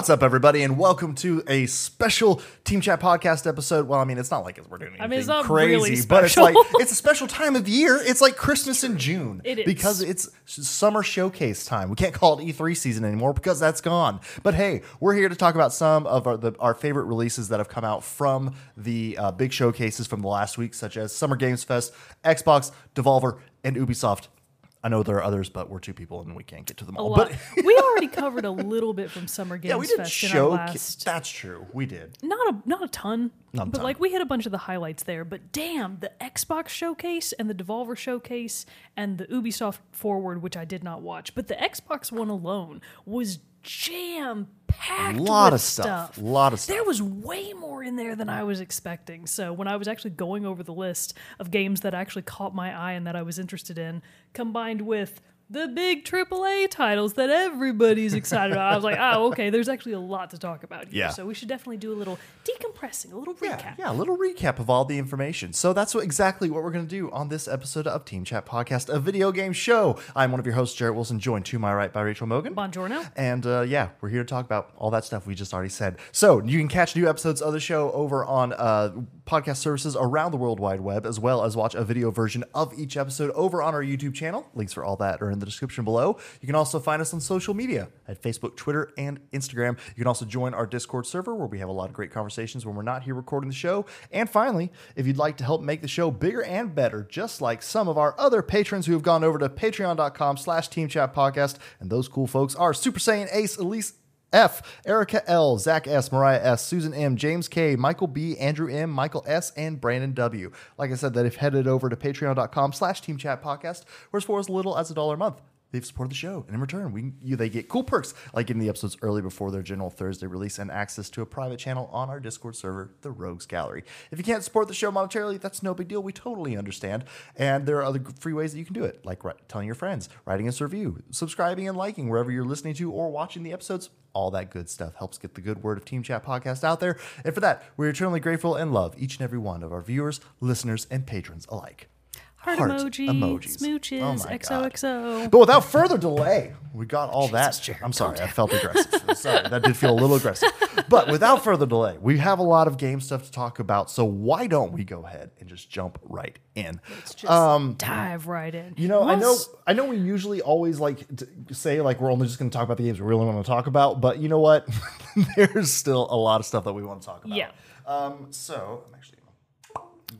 What's up, everybody, and welcome to a special Team Chat podcast episode. Well, I mean, it's not like we're doing anything I mean, it's not crazy, really but it's like it's a special time of year. It's like Christmas in June It is. because it's summer showcase time. We can't call it E3 season anymore because that's gone. But hey, we're here to talk about some of our, the, our favorite releases that have come out from the uh, big showcases from the last week, such as Summer Games Fest, Xbox, Devolver, and Ubisoft. I know there are others, but we're two people and we can't get to them A all. But we already covered a little bit from Summer Games yeah, we did Fest in our show. last. That's true. We did. Not a not a ton, Not a but ton. like we hit a bunch of the highlights there. But damn, the Xbox showcase and the Devolver showcase and the Ubisoft Forward, which I did not watch, but the Xbox one alone was jam packed. Lot with of stuff. A lot of stuff. There was way more in there than I was expecting. So when I was actually going over the list of games that actually caught my eye and that I was interested in, combined with the big AAA titles that everybody's excited about, I was like, oh, okay, there's actually a lot to talk about here. Yeah. So we should definitely do a little decompressing, a little Yeah, recap. yeah, a little recap of all the information. So that's what, exactly what we're going to do on this episode of Team Chat Podcast, a video game show. I'm one of your hosts, Jerrett Wilson, joined to my right by Rachel Mogan. Buongiorno. And uh, yeah, we're here to talk about all that stuff we just already said. So you can catch new episodes of the show over on uh, podcast services around the World Wide Web, as well as watch a video version of each episode over on our YouTube channel. Links for all that are in the description below. You can also find us on social media at Facebook, Twitter, and Instagram. You can also join our Discord server where we have a lot of great conversations when we're not here recording the show. And finally, if you'd like to help make the show bigger and better, just like some of our other patrons who have gone over to patreon.com slash team chat podcast, and those cool folks are Super Saiyan Ace, Elise F, Erica L, Zach S, Mariah S, Susan M, James K, Michael B, Andrew M, Michael S, and Brandon W. Like I said, that if headed over to patreon.com slash team chat podcast, where for as little as a dollar a month. They've supported the show, and in return, we you, they get cool perks like getting the episodes early before their general Thursday release and access to a private channel on our Discord server, the Rogues Gallery. If you can't support the show monetarily, that's no big deal. We totally understand, and there are other free ways that you can do it, like telling your friends, writing us a review, subscribing and liking wherever you're listening to or watching the episodes. All that good stuff helps get the good word of Team Chat Podcast out there, and for that, we're eternally grateful and love each and every one of our viewers, listeners, and patrons alike. Heart, Heart emoji, emojis. smooches, Oh my God. XOXO. But without further delay, we got all that. Jerrett, I'm sorry, I felt aggressive. sorry, that did feel a little aggressive. But without further delay, we have a lot of game stuff to talk about. So why don't we go ahead and just jump right in? Let's just dive right in. Um, You know, I know, I know. We usually always like to say like we're only just going to talk about the games we really want to talk about. But you know what? There's still a lot of stuff that we want to talk about. Yeah. Um. So I'm actually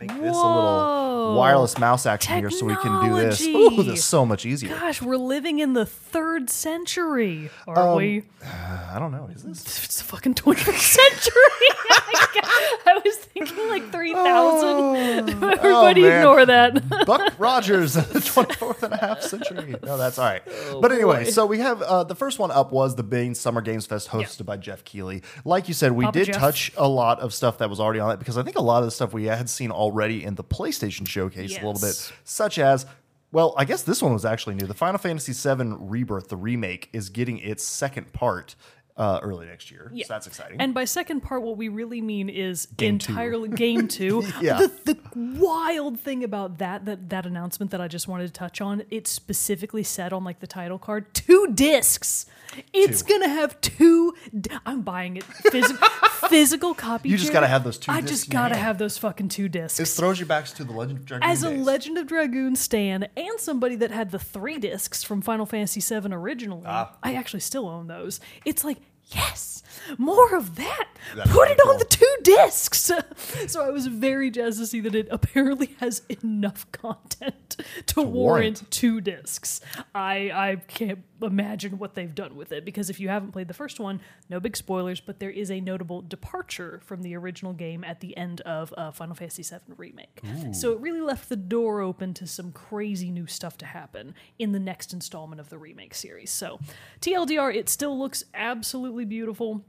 make this a little wireless mouse action here, so we can do this. Ooh, this is so much easier. Gosh, we're living in the third century, are we? I don't know. Is this? It's the fucking 20th century. I was thinking like 3,000. Everybody Oh, ignore that. Buck Rogers, the 24th and a half century. No, that's all right. but anyway, boy. so we have uh, the first one up was the Bane Summer Games Fest hosted by Geoff Keighley. Like you said, we Papa did Jeff. touch a lot of stuff that was already on it because I think a lot of the stuff we had seen already in the PlayStation showcase a little bit, such as. Well, I guess this one was actually new. The Final Fantasy VII Rebirth, the remake, is getting its second part uh, early next year. Yeah. So that's exciting. And by second part, what we really mean is Game two. game two. Yeah. The, the wild thing about that, that that announcement that I just wanted to touch on, it specifically said on like the title card, two discs. It's Two. gonna have two. di- I'm buying it. Phys- physical copy. You just gotta have those two I discs just gotta have those fucking two discs. this throws you back to the Legend of Dragoon as a. Legend of Dragoon stan and somebody that had the three discs from Final Fantasy VII originally, Ah. I actually still own those. It's like, yes, more of that. That'd Put it on the two discs. so I was very jazzed to see that it apparently has enough content to, warrant. warrant. two discs. I I can't imagine what they've done with it because if you haven't played the first one, no big spoilers, but there is a notable departure from the original game at the end of uh, Final Fantasy VII Remake. So it really left the door open to some crazy new stuff to happen in the next installment of the remake series. So TLDR, it still looks absolutely beautiful.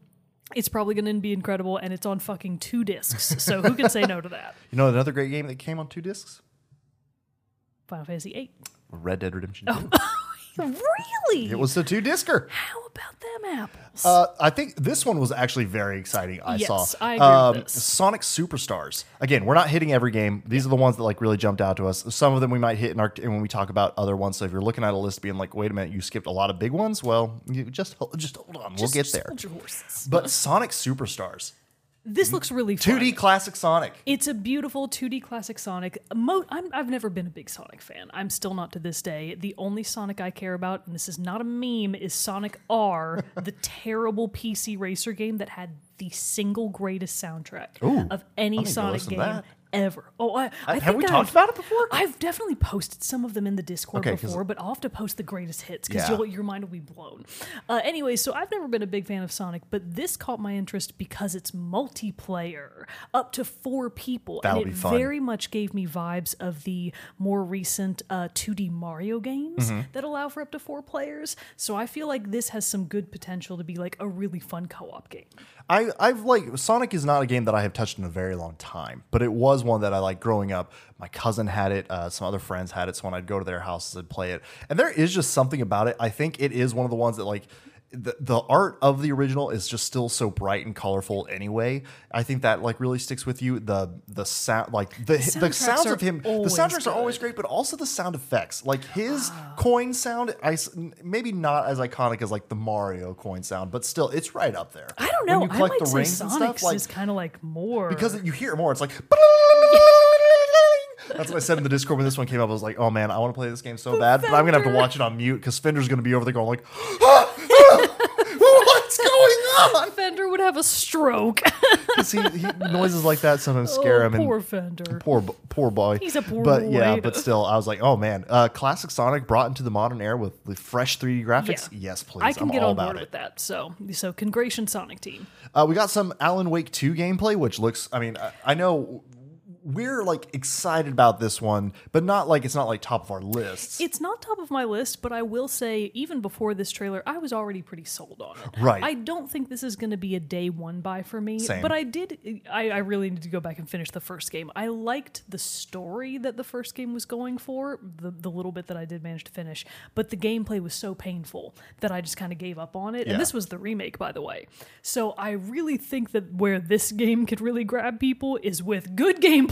It's probably going to be incredible, and it's on fucking two discs. So who can say no to that? You know another great game that came on two discs? Final Fantasy VIII. Red Dead Redemption 2. Really? It was the two discer. How about them apples? Uh, I think this one was actually very exciting. I Yes, saw. I agree with this. Sonic Superstars. Again, we're not hitting every game. These are the ones that like really jumped out to us. Some of them we might hit in our and when we talk about other ones. So if you're looking at a list, being like, "Wait a minute, you skipped a lot of big ones," well, you just just hold on, we'll get just there. hold your horses. But Sonic Superstars, This looks really fun. 2D classic Sonic. It's a beautiful 2D classic Sonic. Mo- I'm, I've never been a big Sonic fan. I'm still not to this day. The only Sonic I care about, and this is not a meme, is Sonic R, the terrible PC racer game that had the single greatest soundtrack Ooh, of any need to Sonic listen to game that. Ever. Oh, I, I have we talked I've- about it before? I've definitely posted some of them in the Discord Okay, before, but I'll have to post the greatest hits because Yeah. your mind will be blown. Uh, anyway, so I've never been a big fan of Sonic, but this caught my interest because it's multiplayer, up to four people, That'll and it very much gave me vibes of the more recent uh, 2D Mario games Mm-hmm. that allow for up to four players. So I feel like this has some good potential to be like a really fun co-op game. I, I've like Sonic is not a game that I have touched in a very long time, but it was one that I like growing up. My cousin had it, uh, some other friends had it, so when I'd go to their houses and play it, and there is just something about it. I think it is one of the ones that like the, the art of the original is just still so bright and colorful. Anyway, I think that like really sticks with you. The the sound like the the, soundtracks sounds of him, the soundtracks are always great, but also the sound effects. Like his ah. coin sound, I maybe not as iconic as like the Mario coin sound, but still it's right up there. I don't When know. you I collect might the say rings and Sonic's stuff, like is kind of like more because you hear it more. It's like that's what I said in the Discord when this one came up. I was like, oh man, I want to play this game so bad, but I'm gonna have to watch it on mute because Fender's gonna be over there going like, what's on? Fender would have a stroke. 'Cause he, he noises like that sometimes scare oh, him. and poor Fender. Poor, poor boy. He's a poor but boy. yeah, but still, I was like, oh man, uh, classic Sonic brought into the modern era with the fresh 3D graphics. Yeah. Yes, please. I can I'm get all on about board it. with that. So, so congratulations, Sonic team. Uh, we got some Alan Wake 2 gameplay, which looks, I mean, I, I know we're like excited about this one, but not like it's not like top of our list. It's not top of my list, but I will say, even before this trailer, I was already pretty sold on it. Right. I don't think this is going to be a day one buy for me. Same. But I did. I, I really need to go back and finish the first game. I liked the story that the first game was going for, the the little bit that I did manage to finish. But the gameplay was so painful that I just kind of gave up on it. Yeah. And this was the remake, by the way. So I really think that where this game could really grab people is with good gameplay.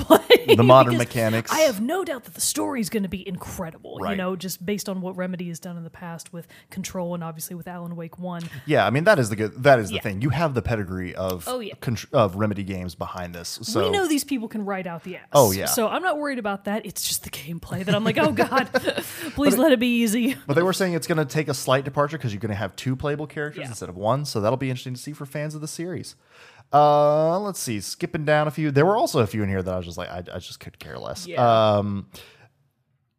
The modern mechanics. I have no doubt that the story is going to be incredible. You know, just based on what Remedy has done in the past with Control and obviously with Alan Wake One. yeah, I mean that is the good. That is the Yeah. thing. You have the pedigree of Oh, yeah. contr- of Remedy games behind this. So we know these people can write out the ass. Oh, yeah. So I'm not worried about that. It's just the gameplay that I'm like, oh god, please let it be easy. But they were saying it's going to take a slight departure because you're going to have two playable characters Yeah. instead of one. So that'll be interesting to see for fans of the series. Uh, let's see. Skipping down a few. There were also a few in here that I was just like, I, I just could care less. Yeah. Um,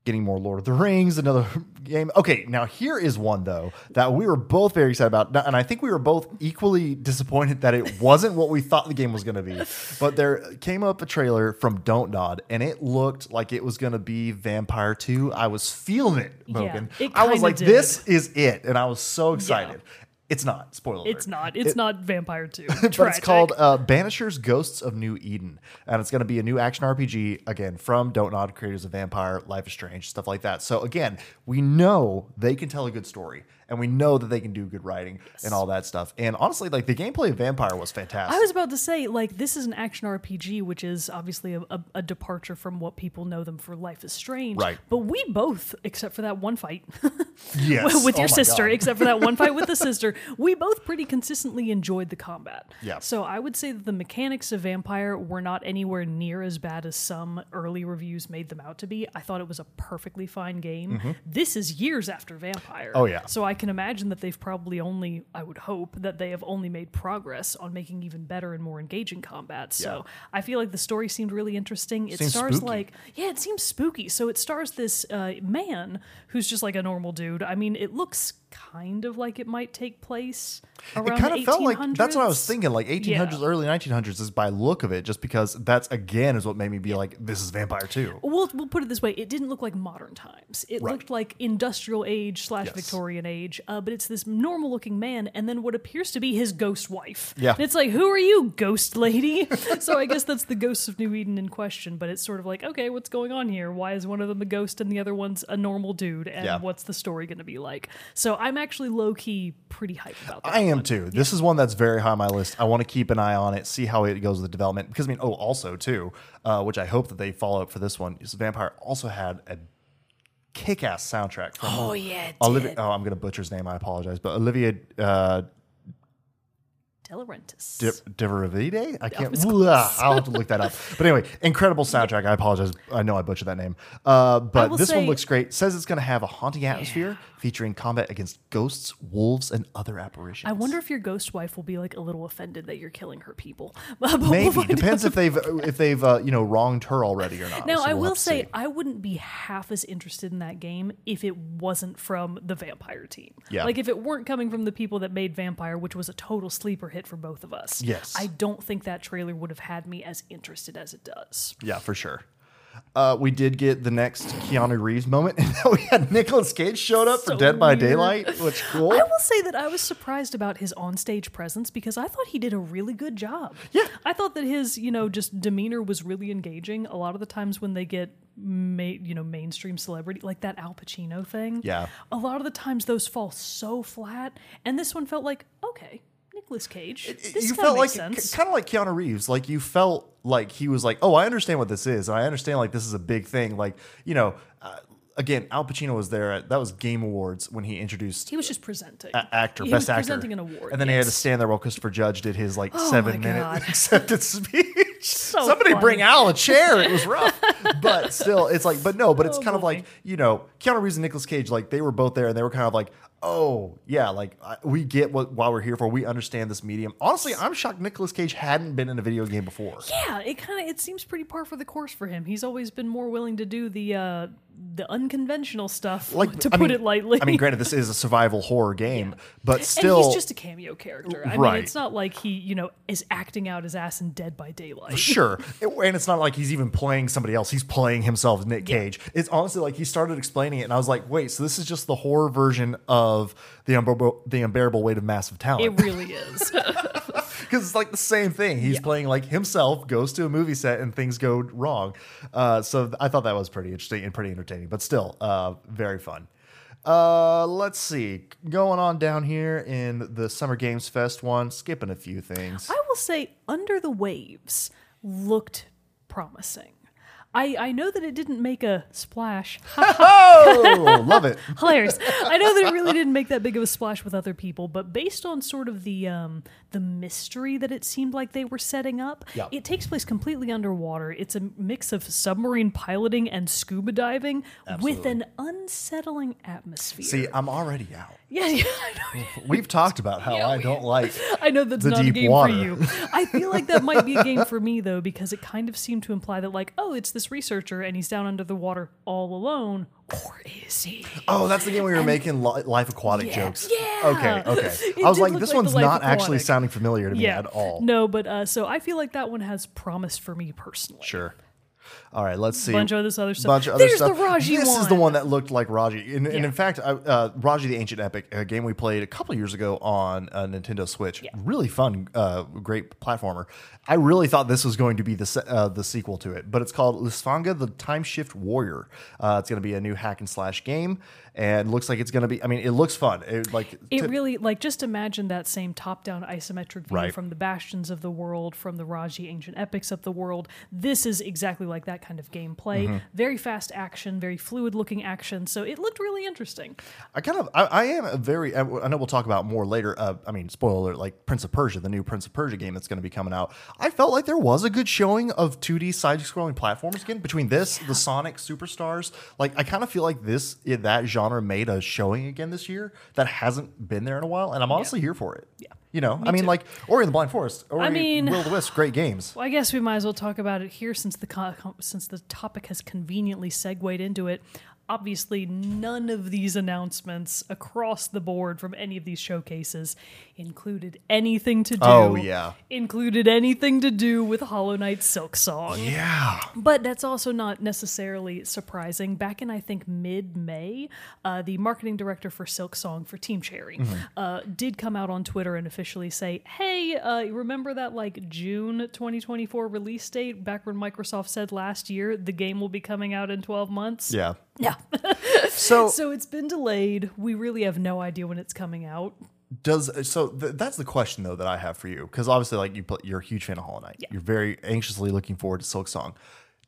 getting more Lord of the Rings, another game. Okay, now here is one though that we were both very excited about, and I think we were both equally disappointed that it wasn't what we thought the game was going to be. But there came up a trailer from Don't Nod, and it looked like it was going to be Vampyr Two. I was feeling it, Yeah, it I was like, did. this is it, and I was so excited. It's not. Spoiler alert. It's not. It's not Vampyr Two. But it's called uh, Banishers Ghosts of New Eden. And it's going to be a new action RPG, again, from Don't Nod, creators of Vampyr, Life is Strange, stuff like that. So, again, we know they can tell a good story. And we know that they can do good writing and all that stuff. And honestly, like the gameplay of Vampyr was fantastic. I was about to say, like, this is an action RPG, which is obviously a, a, a departure from what people know them for Life is Strange. Right. But we both, except for that one fight yes. with Oh your my sister, God. except for that one fight with the sister, we both pretty consistently enjoyed the combat. Yeah. So I would say that the mechanics of Vampyr were not anywhere near as bad as some early reviews made them out to be. I thought it was a perfectly fine game. This is years after Vampyr. Mm-hmm. Oh, yeah. So I can imagine that they've probably only, I would hope, that they have only made progress on making even better and more engaging combat. So I feel like the story seemed really interesting. It Seems stars spooky. like, yeah, it seems spooky. So it stars this uh, man who's just like a normal dude. I mean, it looks kind of like it might take place It kind of felt like that's what I was thinking, like 1800s, Yeah. early 1900s, is by look of it, just because that's again is what made me be like, this is Vampyr 2. We'll, we'll put it this way: it didn't look like modern times. It Right. looked like industrial age slash Yes. Victorian age. Uh, but it's this normal looking man, and then what appears to be his ghost wife. Yeah. and it's like, who are you, ghost lady? so I guess that's the ghosts of New Eden in question. But it's sort of like, okay, what's going on here? Why is one of them a ghost and the other one's a normal dude? And Yeah. what's the story going to be like? So I'm actually low key pretty hyped about that. I am too. This is one that's very high on my list. I want to keep an eye on it, see how it goes with the development. Because I mean, oh, also too, uh, which I hope that they follow up for this one. Is Vampyr also had a kick-ass soundtrack from Oh yeah, Olivia. Oh, I'm gonna butcher his name. I apologize, but Olivia uh, De Laurentiis. Di- Diveravide? I can't. Blah, I'll have to look that up. But anyway, incredible soundtrack. I apologize. I know I butchered that name. Uh, but this one looks great. Says it's going to have a haunting atmosphere featuring combat against ghosts, wolves, and other apparitions. I wonder if your ghost wife will be like a little offended that you're killing her people. We'll Maybe find depends if they've if they've uh, you know wronged her already or not. Now, So I we'll will say. I wouldn't be half as interested in that game if it wasn't from the Vampyr team. Yeah. Like if it weren't coming from the people that made Vampyr, which was a total sleeper hit for both of us. Yes. I don't think that trailer would have had me as interested as it does. yeah, for sure. Uh, we did get the next Keanu Reeves moment. and we had Nicolas Cage showed up for So Dead by weird. Daylight, which cool. I will say that I was surprised about his onstage presence because I thought he did a really good job. Yeah. I thought that his, you know, just demeanor was really engaging. A lot of the times when they get ma- you know, mainstream celebrity like that Al Pacino thing. Yeah. A lot of the times those fall so flat and this one felt like, okay, Nicolas Cage. this you felt like kind of like Keanu Reeves. Like you felt like he was like, "Oh, I understand what this is. and I understand like this is a big thing." Like you know, uh, again, Al Pacino was there. At, that was Game Awards when he introduced he was just presenting. a- actor, He best was actor, presenting an award. and then he had to stand there while Christopher Judge did his like Oh seven minute acceptance speech. So Somebody funny. bring Al a chair. It was rough, but still, it's like, but no, but it's Oh, kind of like you know, Keanu Reeves and Nicolas Cage, like they were both there, and they were kind of like. Oh yeah, like I, we get what why we're here for. We understand this medium. Honestly, I'm shocked Nicolas Cage hadn't been in a video game before. Yeah, it kind of it seems pretty par for the course for him. He's always been more willing to do the uh the unconventional stuff, Like to I put mean- it lightly. I mean, granted, this is a survival horror game, but and still, he's just a cameo character. I Right. mean, it's not like he, you know, is acting out his ass in Dead by Daylight. sure. And it's not like he's even playing somebody else. He's playing himself, Nick Cage. It's honestly like he started explaining it, and I was like, wait, so this is just the horror version of the unbearable, the unbearable weight of massive talent. It really is. Because it's like the same thing. He's Yeah. playing like himself, goes to a movie set, and things go wrong. Uh, so I thought that was pretty interesting and pretty entertaining, but still uh, very fun. Uh, let's see. Going on down here in the Summer Games Fest one, skipping a few things. I will say, Under the Waves looked promising. I, I know that it didn't make a splash. oh, love it. Hilarious. I know that it really didn't make that big of a splash with other people, but based on sort of the um, the mystery that it seemed like they were setting up, Yeah. it takes place completely underwater. It's a mix of submarine piloting and scuba diving with an unsettling atmosphere. See, I'm already out. yeah, yeah, I know. We've talked about how Yeah, I don't like. I know that's The not a game water. for you. I feel like that might be a game for me though, because it kind of seemed to imply that like, oh, it's this researcher and he's down under the water all alone, or is he? Oh, that's the game we were making li- Life Aquatic Yeah, jokes. yeah. Okay, okay. I was like, this like one's not actually sounding familiar to me yeah, at all. No, but uh, so I feel like that one has promise for me personally. Sure. All right, let's see. Bunch of this other stuff. Bunch of other There's stuff. the Raji This one. is the one that looked like Raji, and, and in fact, I, uh, Raji the Ancient Epic, a game we played a couple years ago on uh, Nintendo Switch. Yeah. Really fun, uh, great platformer. I really thought this was going to be the uh, the sequel to it, but it's called Lysfanga the Time Shift Warrior. Uh, it's going to be a new hack and slash game, and looks like it's going to be. I mean, it looks fun. It, like It to- really like just imagine that same top-down isometric view Right. from the bastions of the world, from the Raji ancient epics of the world. This is exactly like that kind of gameplay. Mm-hmm. Very fast action, very fluid-looking action. So it looked really interesting. I kind of, I, I am a very, I know we'll talk about more later. Uh, I mean, spoiler like Prince of Persia, the new Prince of Persia game that's going to be coming out. I felt like there was a good showing of 2D side scrolling platforms again between this, the Sonic Superstars. Like, I kind of feel like this, yeah, that genre made a showing again this year that hasn't been there in a while. And I'm honestly here for it. Yeah. You know, I mean, too. like, Ori and the Blind Forest, Ori mean- Will the Wisp, great games. Well, I guess we might as well talk about it here since the since the topic has conveniently segued into it. Obviously, none of these announcements across the board from any of these showcases included anything to do. Oh, yeah. Included anything to do with Hollow Knight Silksong. Yeah. But that's also not necessarily surprising. Back in, I think, mid May, uh, the marketing director for Silksong for Team Cherry Mm-hmm. uh, did come out on Twitter and officially say, Hey, uh, remember that like June 2024 release date back when Microsoft said last year the game will be coming out in 12 months? Yeah. Yeah. So So it's been delayed. We really have no idea when it's coming out. does so th- that's the question though that I have for you because obviously like you put, you're a huge fan of Hollow Knight. You're very anxiously looking forward to Silksong.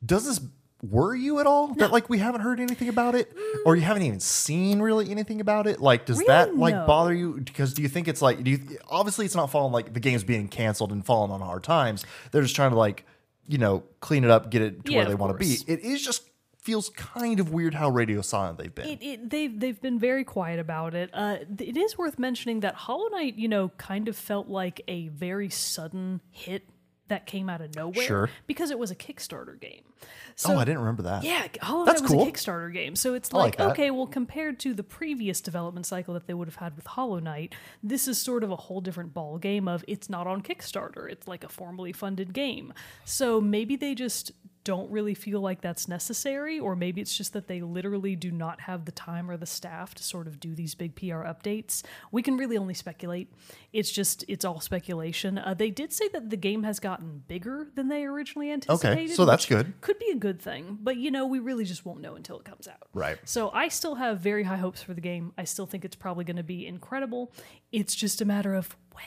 Does this worry you at all that like we haven't heard anything about it mm. or you haven't even seen really anything about it? Like does that like no. bother you because do you think it's like do you obviously it's not falling like the game's being canceled and falling on hard times. They're just trying to like, you know, clean it up, get it to Yeah, where they want to be. It is just feels kind of weird how radio silent they've been. It, it, they've they've been very quiet about it. Uh, it is worth mentioning that Hollow Knight, you know, kind of felt like a very sudden hit that came out of nowhere Sure. because it was a Kickstarter game. So oh, I didn't remember that. yeah, Hollow That's Knight was cool. a Kickstarter game. So it's like like, okay, well, compared to the previous development cycle that they would have had with Hollow Knight, this is sort of a whole different ball game of it's not on Kickstarter. It's like a formally funded game. So maybe they just don't really feel like that's necessary, or maybe it's just that they literally do not have the time or the staff to sort of do these big PR updates. We can really only speculate. It's just, it's all speculation. Uh, they did say that the game has gotten bigger than they originally anticipated. Okay, so that's good. Could be a good thing, but you know, we really just won't know until it comes out. Right. So I still have very high hopes for the game. I still think it's probably going to be incredible. It's just a matter of when.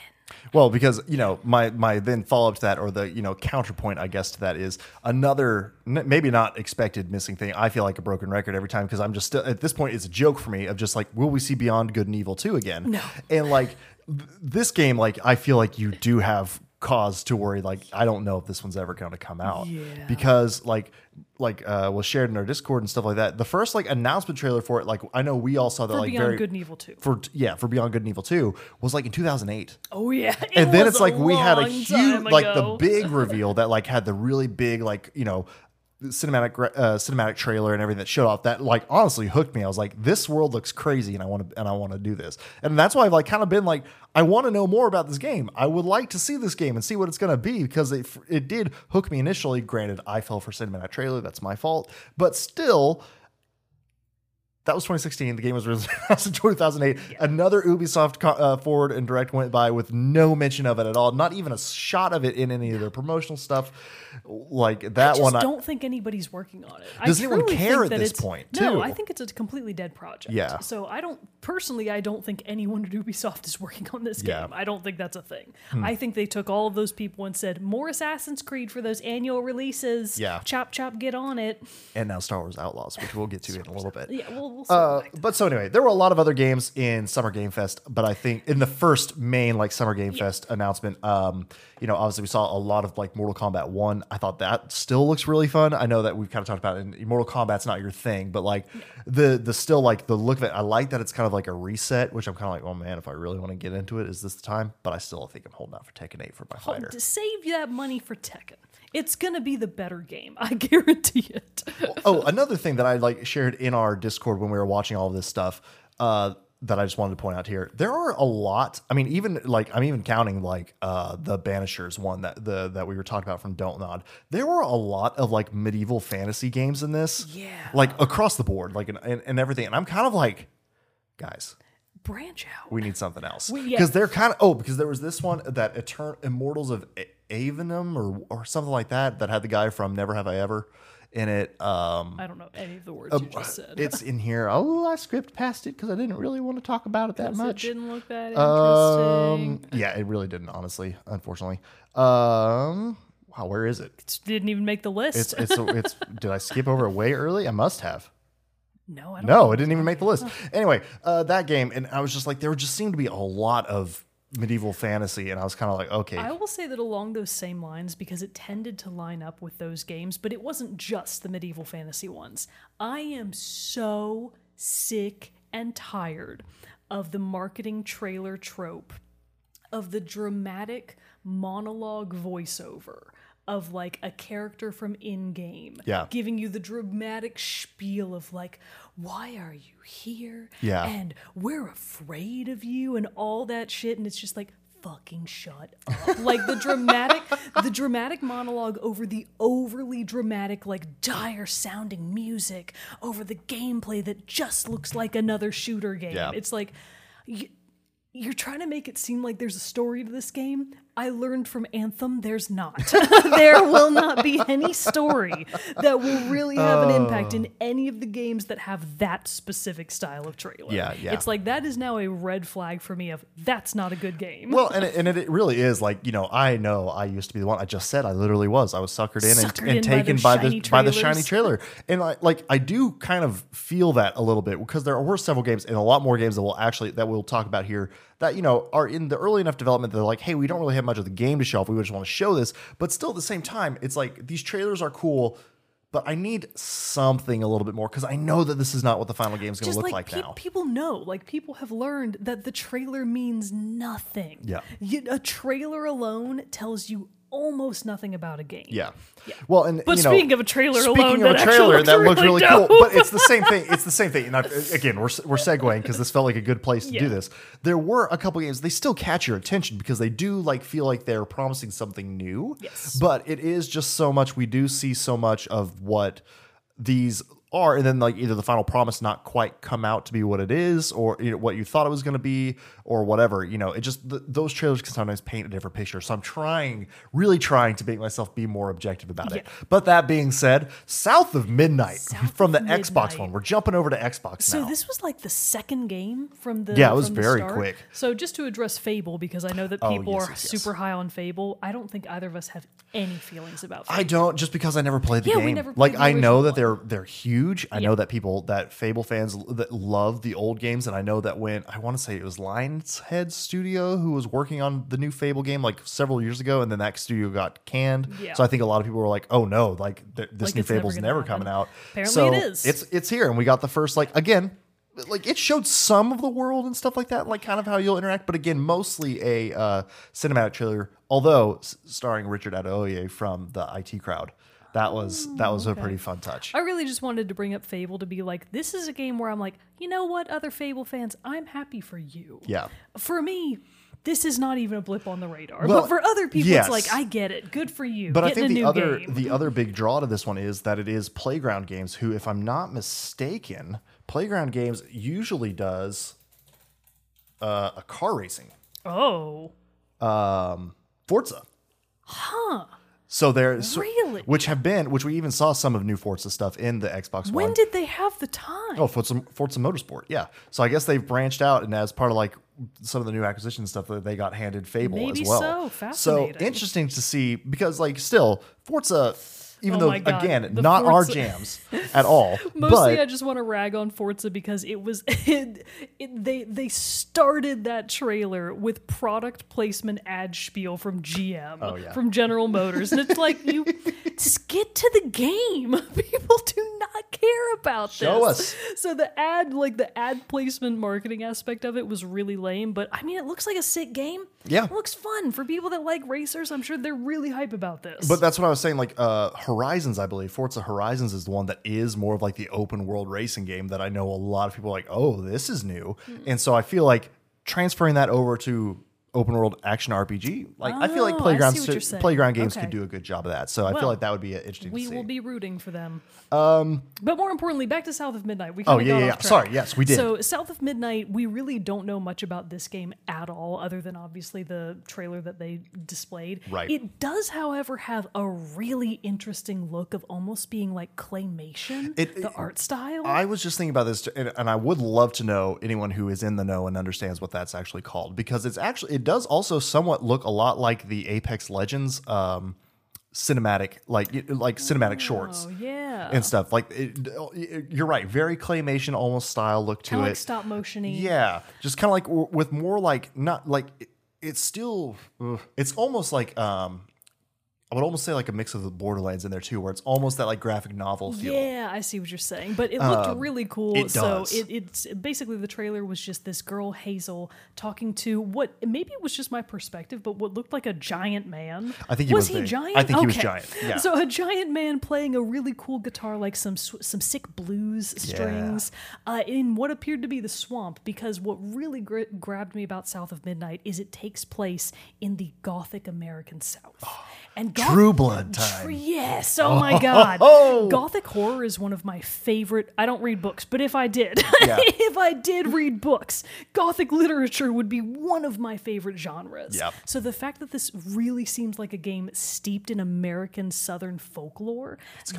Well, because you know, my my then follow up to that, or the you know counterpoint, I guess, to that is another n- maybe not expected missing thing. I feel like a broken record every time because I'm just still, at this point, it's a joke for me of just like, will we see Beyond Good and Evil two again? No. And like th- this game, like I feel like you do have cause to worry. Like I don't know if this one's ever going to come out Yeah. because like like uh was shared in our Discord and stuff like that. The first like announcement trailer for it, like I know we all saw that For like Beyond very Good and Evil 2. for yeah for Beyond Good and Evil two was like in 2008 Oh yeah. It and then it's like we had a huge like the big reveal that like had the really big like you know cinematic uh, cinematic trailer and everything that showed off that like honestly hooked me. I was like this world looks crazy and i want to and i want to do this. And that's why i've like kind of been like i want to know more about this game. I would like to see this game and see what it's going to be because it it did hook me initially. Granted i fell for cinematic trailer. That's my fault. But still that was 2016. The game was released in 2008. Another Ubisoft uh, forward and direct went by with no mention of it at all. Not even a shot of it in any of their promotional stuff. Like I that just one. I- don't think anybody's working on it. Does I anyone care at this point, No, too? I think it's a completely dead project. Yeah. So I don't personally. I don't think anyone at Ubisoft is working on this Yeah. Hmm. game. I don't think that's a thing. I think they took all of those people and said more Assassin's Creed for those annual releases. Yeah. Chop chop, get on it. and now Star Wars Outlaws, which we'll get to in a little bit. Yeah. We'll. We'll Uh, but so anyway, there were a lot of other games in Summer Game Fest, but I think in the first main like Summer Game Fest announcement, um, you know, obviously we saw a lot of like Mortal Kombat One. I thought that still looks really fun. I know that we've kind of talked about it. And Mortal Kombat's not your thing, but like the the still like the look of it, I like that it's kind of like a reset, which I'm kind of like, oh man, if I really want to get into it, is this the time? But I still think I'm holding out for Tekken 8 for my Hold- fighter. to save that money for Tekken. It's gonna be the better game. I guarantee it. oh, another thing that I like shared in our Discord when we were watching all of this stuff, uh, that I just wanted to point out here. There are a lot. I mean, even like I'm even counting like uh the Banishers one that the that we were talking about from Don't Nod. There were a lot of like medieval fantasy games in this. Yeah. Like across the board, like and, and, and everything. And I'm kind of like, guys, Branch out. we need something else because yeah. they're kind of oh because there was this one that Etern- Immortals of Aveum or or something like that that had the guy from Never Have I Ever in it. Um, I don't know any of the words you just said. it's in here. Oh, I script past it because I didn't really want to talk about it that much. It didn't look that Um, interesting. yeah, it really didn't. Honestly, unfortunately. Um, wow, where is it? It didn't even make the list. It's it's it's. did I skip over it way early? I must have. no, I don't. No, it didn't even make the list. Anyway, uh, that game, and I was just like, there just seemed to be a lot of medieval fantasy, and I was kind of like, okay, I will say that along those same lines, because it tended to line up with those games, but it wasn't just the medieval fantasy ones. I am so sick and tired of the marketing trailer trope of the dramatic monologue voiceover of like a character from in game. Yeah. Giving you the dramatic spiel of like, why are you here? Yeah. And we're afraid of you and all that shit. And it's just like, fucking shut up. like the dramatic the dramatic monologue over the overly dramatic, like dire sounding music, over the gameplay that just looks like another shooter game. Yeah. It's like you're trying to make it seem like there's a story to this game. I learned from Anthem there's not. there will not be any story that will really have an impact in oh. any of the games that have that specific style of trailer. Yeah, yeah. It's like that is now a red flag for me of that's not a good game. Well, and it, and it really is like you know I know I used to be the one I just said I literally was I was suckered in Suckered and, and in by taken those by the shiny by the shiny trailer and I, like I do kind of feel that a little bit because there were several games and a lot more games that we'll actually that we'll talk about here that you know are in the early enough development that they're like hey we don't really have much of the game to show off we just want to show this but still at the same time it's like these trailers are cool. But I need something a little bit more because I know that this is not what the final game is going to look like, like pe- now. people know like people have learned that the trailer means nothing Yeah. You- a trailer alone tells you almost nothing about a game Yeah. yeah. Well, and But you know, speaking of a trailer speaking alone, of that a trailer looks that looked really cool, but it's the same thing. It's the same thing. And I, again, we're we're segueing because this felt like a good place to do this. There were a couple games they still catch your attention because they do like feel like they're promising something new. Yes. But it is just so much. We do see so much of what these are, and then like either the final promise not quite come out to be what it is, or you know what you thought it was going to be, or whatever. You know, it just th- those trailers can sometimes paint a different picture. So I'm trying, really trying to make myself be more objective about it. But that being said, South of Midnight South from the of Xbox one. We're jumping over to Xbox so now. So this was like the second game from the Yeah, it was very quick. So just to address Fable because I know that Oh, people yes, are yes, yes. super high on Fable. I don't think either of us have any feelings about Fable. I don't just because I never played the Yeah, we game. never played like I know that they're they're huge. I know that people that Fable fans that love the old games, and I know that when I want to say it was Lionhead Studio who was working on the new Fable game like several years ago, and then that studio got canned. Yeah. So I think a lot of people were like, "Oh no, like th- this Like, new it's never Fable's never, coming out." Apparently so it is. It's it's here, and we got the first like again. Like it showed some of the world and stuff like that, like kind of how you'll interact, but again, mostly a uh, cinematic trailer. Although s- starring Richard Ayoade from the IT crowd, that was that was a pretty fun touch. I really just wanted to bring up Fable to be like, this is a game where I'm like, you know what, other Fable fans, I'm happy for you. Yeah. For me, this is not even a blip on the radar. Well, but for other people, yes. it's like, I get it. Good for you. But I think the other game. the other big draw to this one is that it is Playground Games, who, if I'm not mistaken, Playground Games usually does uh, a car racing, oh, um, Forza. Huh. So there, Really? which have been, which we even saw some of new Forza stuff in the Xbox when One. did they have the time? Oh, Forza, Forza Motorsport, yeah. So I guess they've branched out, and as part of like some of the new acquisition stuff, that they got handed Fable Maybe as well. so. Fascinating. So interesting to see because, like, still Forza, even Oh though again, the not our jams at all. Mostly, but I just want to rag on Forza because it was it, it, they they started that trailer with product placement ad spiel from GM Oh, yeah. from General Motors, and it's like you just get to the game. People do not care about Show this. us. So the ad, like the ad placement marketing aspect of it, was really lame. But I mean, it looks like a sick game. Yeah. it looks fun for people that like racers. I'm sure they're really hype about this. but that's what I was saying. Like uh, Horizons, I believe Forza Horizons is the one that is more of like the open world racing game that I know a lot of people are like. Oh, this is new, Hmm. and so I feel like transferring that over to open world action RPG. Like I feel like Oh, I playground see what you're saying. playground games Okay. could do a good job of that. So I feel Well, like that would be an interesting. we to see. will be rooting for them. Um, but more importantly, back to South of Midnight. We Oh, kinda yeah, got yeah, off yeah. track. Sorry, yes, we did. So South of Midnight, we really don't know much about this game at all, other than obviously the trailer that they displayed. Right. It does, however, have a really interesting look of almost being like claymation. It- the art style. I was just thinking about this, and, and I would love to know anyone who is in the know and understands what that's actually called, because it's actually it does also somewhat look a lot like the Apex Legends um, cinematic, like like cinematic shorts oh yeah. and stuff. Like it, it- you're right, very claymation almost style look to Kind of it. like stop motiony. Yeah, just kind of like w- with more like not like it- it's still it's almost like um I would almost say like a mix of the Borderlands in there too, where it's almost that like graphic novel feel. Yeah, I see what you're saying, but it looked really cool. it so it, it's basically the trailer was just this girl Hazel talking to what maybe it was just my perspective, but what looked like a giant man. I think he was he big. giant. I think he was giant, yeah. So a giant man playing a really cool guitar, like some some sick blues strings, uh, in what appeared to be the swamp. Because what really gr- grabbed me about South of Midnight is it takes place in the Gothic American South, and Goth- True Blood Tr- time. Yes. Oh, oh. my God. Oh. Gothic horror is one of my favorite. I don't read books, but if I did, Yeah. if I did read books, Gothic literature would be one of my favorite genres. Yep. So the fact that this really seems like a game steeped in American Southern folklore,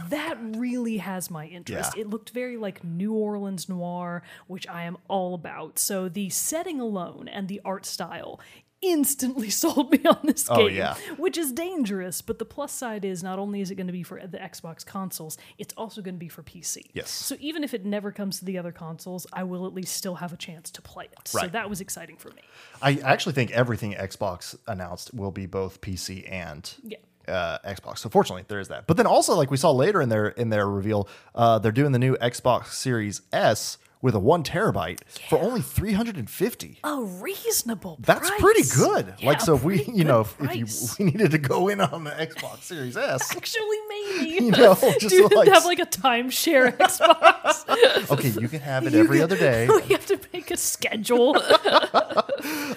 that really has my interest. Yeah. It looked very like New Orleans noir, which I am all about. So the setting alone and the art style instantly sold me on this game Oh, yeah. which is dangerous. But the plus side is not only is it going to be for the Xbox consoles, it's also going to be for PC. Yes. So even if it never comes to the other consoles, I will at least still have a chance to play it. So that was exciting for me. I actually think everything Xbox announced will be both PC and Yeah. uh, Xbox. So fortunately, there is that. But then also, like we saw later in their in their reveal, uh, they're doing the new Xbox Series S with a one terabyte for only three hundred and fifty. A reasonable. That's price. pretty good. Yeah, like so, if we you know if, if you we needed to go in on the Xbox Series S. Actually, maybe. You know, just you like- have like a timeshare Xbox? Okay, you can have it every other day. we have to make a schedule.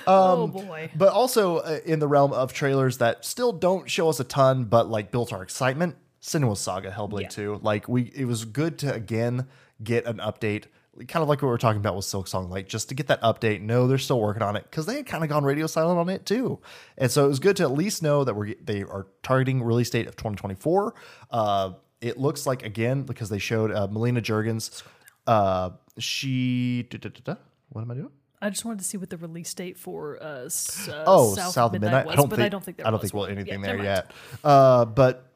oh Um, boy. But also uh, in the realm of trailers that still don't show us a ton, but like built our excitement. Senua's Saga, Hellblade Yeah. 2. Like we, it was good to again get an update, kind of like what we were talking about with Silksong, like just to get that update. No, they're still working on it because they had kind of gone radio silent on it too, and so it was good to at least know that we're they are targeting release date of 2024. Uh, it looks like again because they showed uh, Melina Juergens. Uh, she, da, da, da, what am I doing? I just wanted to see what the release date for uh, s- uh, oh South, South, Midnight, Midnight. was, I don't but think I don't think there I don't think we'll anything Yeah, there yet. Uh, but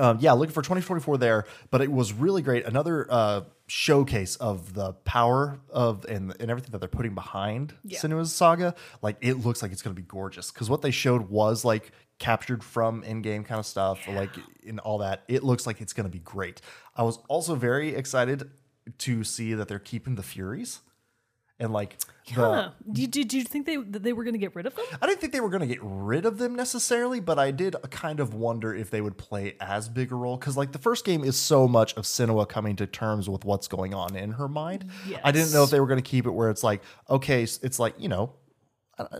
um, yeah, looking for 2024 there. But it was really great. Another uh, showcase of the power of and and everything that they're putting behind Yeah. Senua's Saga. Like it looks like it's going to be gorgeous because what they showed was like captured from in-game kind of stuff, like in all that. It looks like it's going to be great. I was also very excited to see that they're keeping the Furies. And like the, Huh. Did, did you think they that they were going to get rid of them? I didn't think they were going to get rid of them necessarily, but I did kind of wonder if they would play as big a role because, like, the first game is so much of Senua coming to terms with what's going on in her mind. I didn't know if they were going to keep it where it's like, okay, it's like you know,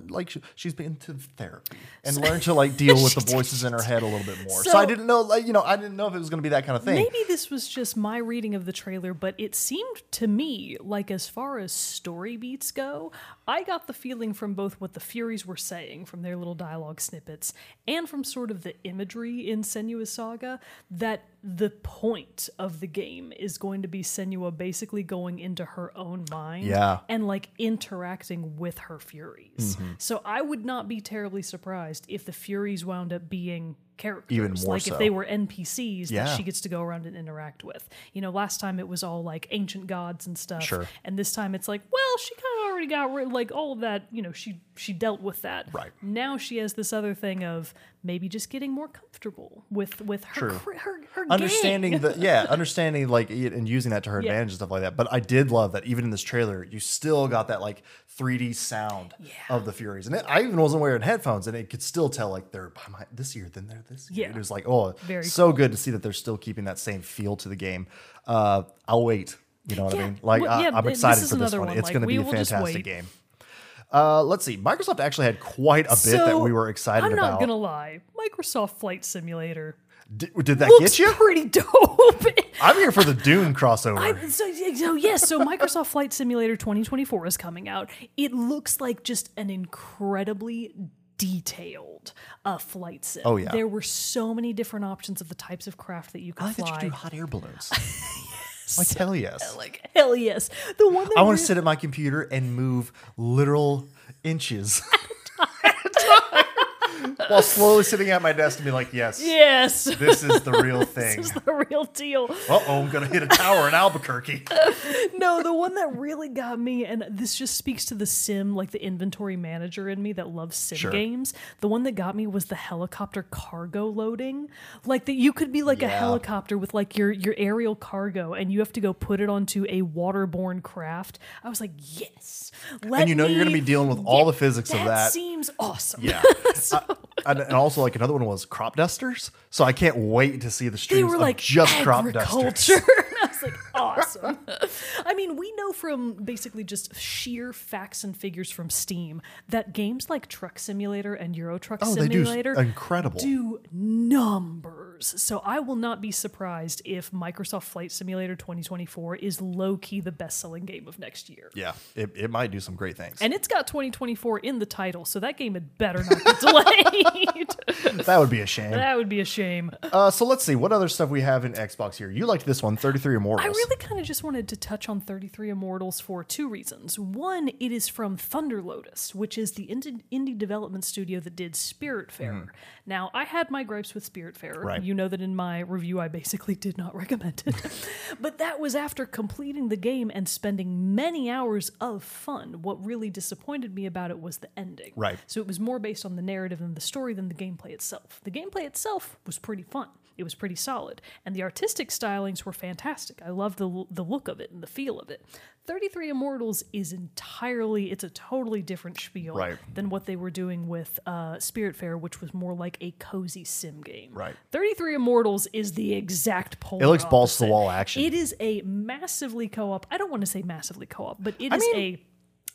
like she- she's been to therapy and learned to like deal with the voices in her head a little bit more. So, I didn't know, like, you know, I didn't know if it was going to be that kind of thing. Maybe this was just my reading of the trailer, but it seemed to me like, as far as story beats go, I got the feeling from both what the Furies were saying from their little dialogue snippets and from sort of the imagery in Senua's Saga that the point of the game is going to be Senua basically going into her own mind Yeah. and like interacting with her Furies. Mm-hmm. So I would not be terribly surprised if the Furies wound up being characters. Even more like so. if they were NPCs Yeah. that she gets to go around and interact with. You know, last time it was all like ancient gods and stuff. Sure. And this time it's like, well, she kind of already got rid like all of that, you know, she she dealt with that. Right. Now she has this other thing of maybe just getting more comfortable with with her True. her, her understanding gang. the yeah understanding like and using that to her Yeah. advantage and stuff like that but i did love that even in this trailer you still got that like 3d sound of the furies and it, i even wasn't wearing headphones and it could still tell like they're behind this year then they're this year Yeah. it was like oh Very so good to see that they're still keeping that same feel to the game uh i'll wait you know what i mean like Well, I, yeah, i'm excited is for this one, one, it's like, going to be a fantastic game uh, let's see. Microsoft actually had quite a bit that we were excited about. I'm about. not gonna lie. Microsoft Flight Simulator Did, did that get you? pretty dope. I'm here for the Dune crossover. I, so, so yes, so Microsoft Flight Simulator 2024 is coming out. It looks like just an incredibly detailed uh, flight sim. Oh, yeah. there were so many different options of the types of craft that you could I like that fly. you do hot air balloons. Like hell yes. like hell yes, the one that I want to sit at my computer and move literal inches. while slowly sitting at my desk and be like, yes, yes. this is the real thing. This is the real deal. Uh oh, I'm gonna hit a tower in Albuquerque. No, the one that really got me, and this just speaks to the sim, like the inventory manager in me that loves sim Sure. games. The one that got me was the helicopter cargo loading. Like that, you could be like a Yeah. helicopter with like your your aerial cargo, and you have to go put it onto a waterborne craft. I was like, yes. Let and you know you're gonna me- be dealing with all the physics of that. That seems awesome. Yeah. and, and also, like another one was crop dusters. So I can't wait to see the they streams were of like just crop dusters. I was like, awesome. I mean, we know from basically just sheer facts and figures from Steam that games like Truck Simulator and Euro Truck Oh, they do Simulator incredible. do numbers. So I will not be surprised if Microsoft Flight Simulator 2024 is low key the best selling game of next year. Yeah, it, it might do some great things. And it's got 2024 in the title, so that game had better not be delayed. that would be a shame. that would be a shame. Uh, so let's see what other stuff we have in Xbox here. You liked this one, 33 Immortals. I really kind of just wanted to touch on 33 Immortals for two reasons. One, it is from Thunder Lotus, which is the indie, indie development studio that did Spiritfarer. Mm-hmm. Now, I had my gripes with Spiritfarer. Right. You know that in my review, I basically did not recommend it. but that was after completing the game and spending many hours of fun. What really disappointed me about it was the ending. Right. So it was more based on the narrative and the story than the gameplay itself. The gameplay itself was pretty fun. It was pretty solid, and the artistic stylings were fantastic. I love the the look of it and the feel of it. 33 Immortals is entirely it's a totally different spiel Right. than what they were doing with uh, Spiritfarer, which was more like a cozy sim game. Right. 33 Immortals is the exact polar It looks balls to the wall action. It is a massively co-op. I don't want to say massively co-op, but it is mean, a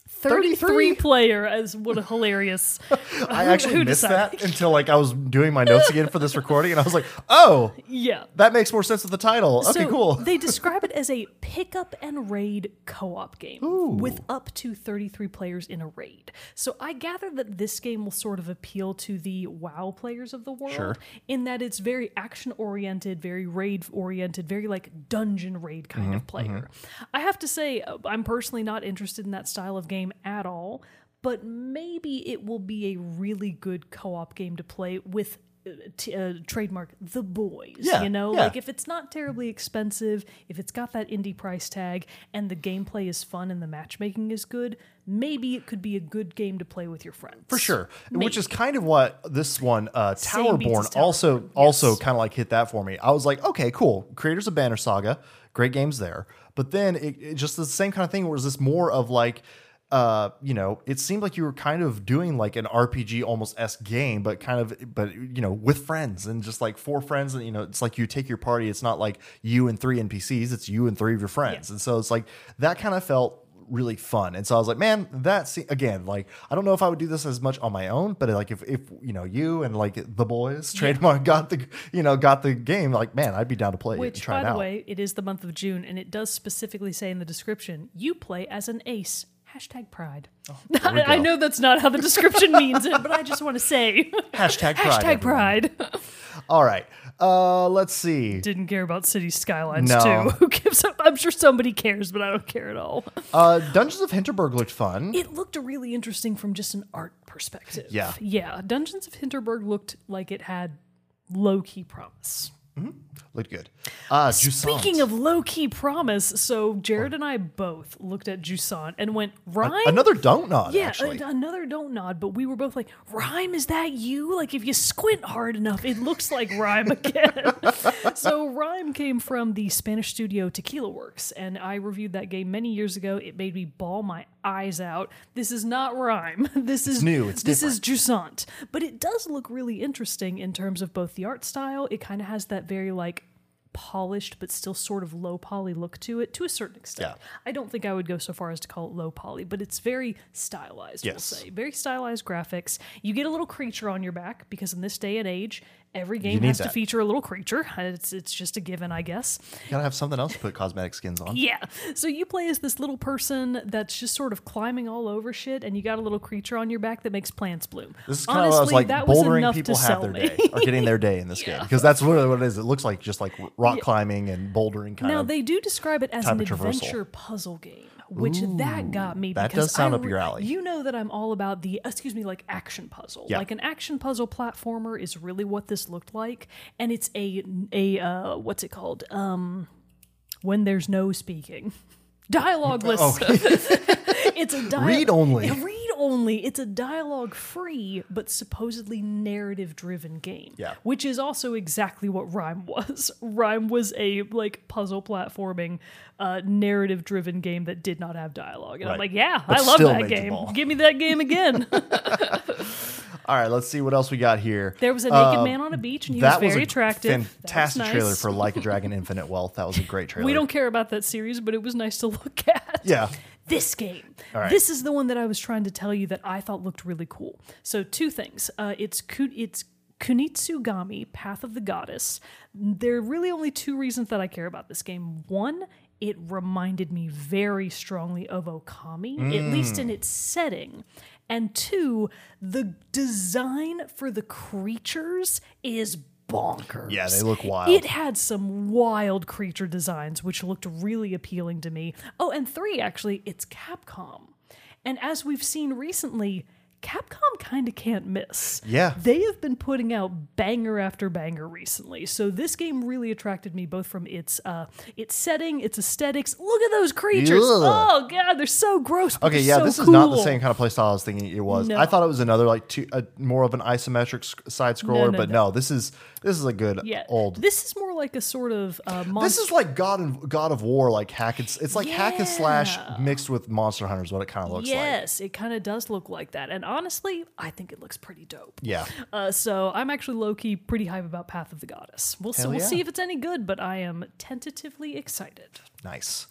33 33 player as what a hilarious I actually who missed decided? that until like I was doing my notes again for this recording, and I was like, "Oh, yeah that makes more sense with the title." Okay, So cool. they describe it as a pickup and raid co op game with up to 33 players in a raid. So I gather that this game will sort of appeal to the WoW players of the world Sure. in that it's very action oriented, very raid oriented, very like dungeon raid kind Mm-hmm, of player. I have to say, uh, I'm personally not interested in that style of game at all. But maybe it will be a really good co-op game to play with uh, t- uh, trademark the boys. Yeah, you know, yeah. like if it's not terribly expensive, if it's got that indie price tag, and the gameplay is fun and the matchmaking is good, maybe it could be a good game to play with your friends. For sure, which is kind of what this one, uh, Same beats as Towerborn, also Towerborn, also kind of like hit that for me. I was like, okay, cool. Creators of Banner Saga, great games there. But then it, it just the same kind of thing. Was this more of like, uh, you know, it seemed like you were kind of doing like an RPG almost s game, but kind of, but you know, with friends and just like four friends, and you know, it's like you take your party. It's not like you and three NPCs. It's you and three of your friends, and so it's like that kind of felt really fun. And so I was like, man, that's again, like, I don't know if I would do this as much on my own, but like if, if you know, you and like the boys trademark got the, you know, got the game, like, man, I'd be down to play it and Which, try by it the out. way, it is the month of June, and it does specifically say in the description, you play as an ace. Hashtag pride. Oh, I, I know that's not how the description means it, but I just want to say Hashtag pride. hashtag pride. All right. Uh, let's see. Didn't care about city skylines No. too. Who gives a, I'm sure somebody cares, but I don't care at all. Uh, Dungeons of Hinterberg looked fun. It looked really interesting from just an art perspective. Yeah. Yeah. Dungeons of Hinterberg looked like it had low key promise. Looked good. Uh, Jusant. Speaking of low key promise, so Jerrett and I both looked at Jusant and went, Rime? another don't nod. yeah, actually. a- another don't nod, but we were both like, Rime, is that you? Like, if you squint hard enough, it looks like Rime again. so, Rime came from the Spanish studio Tequila Works, and I reviewed that game many years ago. It made me bawl my eyes out. This is not Rime. This is new, it's this is Jusant. But it does look really interesting in terms of both the art style. It kind of has that very like polished but still sort of low poly look to it to a certain extent. Yeah. I don't think I would go so far as to call it low poly, but it's very stylized, we'll Yes. say. Very stylized graphics. You get a little creature on your back because in this day and age, Every game has to feature a little creature. It's it's just a given, I guess. You gotta have something else to put cosmetic skins on. Yeah. So you play as this little person that's just sort of climbing all over shit, and you got a little creature on your back that makes plants bloom. This is kind of I was Honestly, like that bouldering people have their me. day or getting their day in this game because that's really what it is. It looks like just like rock climbing and bouldering kind Now of. Now they do describe it as an adventure puzzle game, which that got me. that because does sound I up your alley. You know that I'm all about the excuse me, like action puzzle. Yeah. Like an action puzzle platformer is really what this looked like, and it's a a uh, what's it called? Um, when there's no speaking. Dialogueless. it's a dia- Read only. Read only. It's a dialogue free but supposedly narrative driven game. Yeah. Which is also exactly what Rime was. Rime was a like puzzle platforming uh, narrative driven game that did not have dialogue. And I'm like, yeah, But I love that game. Give me that game again. All right, let's see what else we got here. there was a naked Uh, man on a beach and he was very attractive. That was fantastic nice. trailer for Like a Dragon Infinite Wealth. That was a great trailer. We don't care about that series, but it was nice to look at. Yeah. this game. Right. This is the one that I was trying to tell you that I thought looked really cool. So two things. Uh, it's it's Kunitsugami, Path of the Goddess. There are really only two reasons that I care about this game. One, it reminded me very strongly of Okami, at least Mm. in its setting. And two, the design for the creatures is bonkers. Yeah, they look wild. It had some wild creature designs, which looked really appealing to me. Oh, and three, actually, it's Capcom. And as we've seen recently, Capcom kind of can't miss. Yeah. They have been putting out banger after banger recently. So this game really attracted me both from its uh its setting, its aesthetics. Look at those creatures. Ugh. Oh god, they're so gross. Okay, yeah, so this is not the same kind of playstyle I was thinking it was. No. I thought it was another like two, uh, more of an isometric sc- side scroller, no, but no. no. this is this is a good Yeah. old. This is more like a sort of uh monster This is like God and God of War, like hack and it's like hack and slash mixed with Monster Hunter is what it kind of looks like. Yes, it kind of does look like that. And honestly, I think it looks pretty dope. Yeah, Uh, so I'm actually low key pretty hype about Path of the Goddess. We'll, see, we'll yeah. see if it's any good, but I am tentatively excited. nice.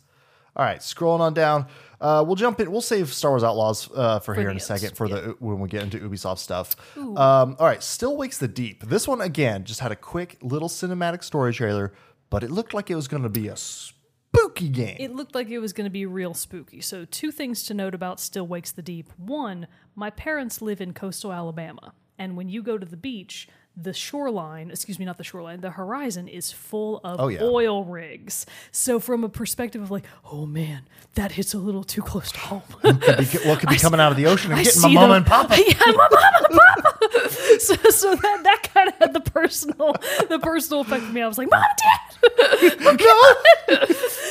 All right, scrolling on down. Uh, we'll jump in. We'll save Star Wars Outlaws uh, for, here in a second for the when we get into Ubisoft stuff. Um, all right, Still Wakes the Deep. This one again just had a quick little cinematic story trailer, but it looked like it was going to be a spooky game. It looked like it was going to be real spooky. So, two things to note about Still Wakes the Deep. One, my parents live in coastal Alabama, and when you go to the beach, the shoreline, excuse me, not the shoreline, the horizon is full of Oh, yeah. oil rigs. So, from a perspective of like, oh man, that hits a little too close to home. could be, what could be coming out of the ocean and I getting my see mama and papa? Yeah, my mama and papa. so, so that that kind of had the personal the personal effect on me. I was like, mom, dad.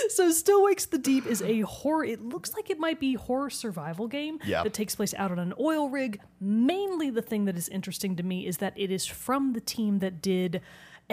so, Still Wakes the Deep is a horror. It looks like it might be horror survival game Yeah. that takes place out on an oil rig. Mainly, the thing that is interesting to me is that it is from the team that did.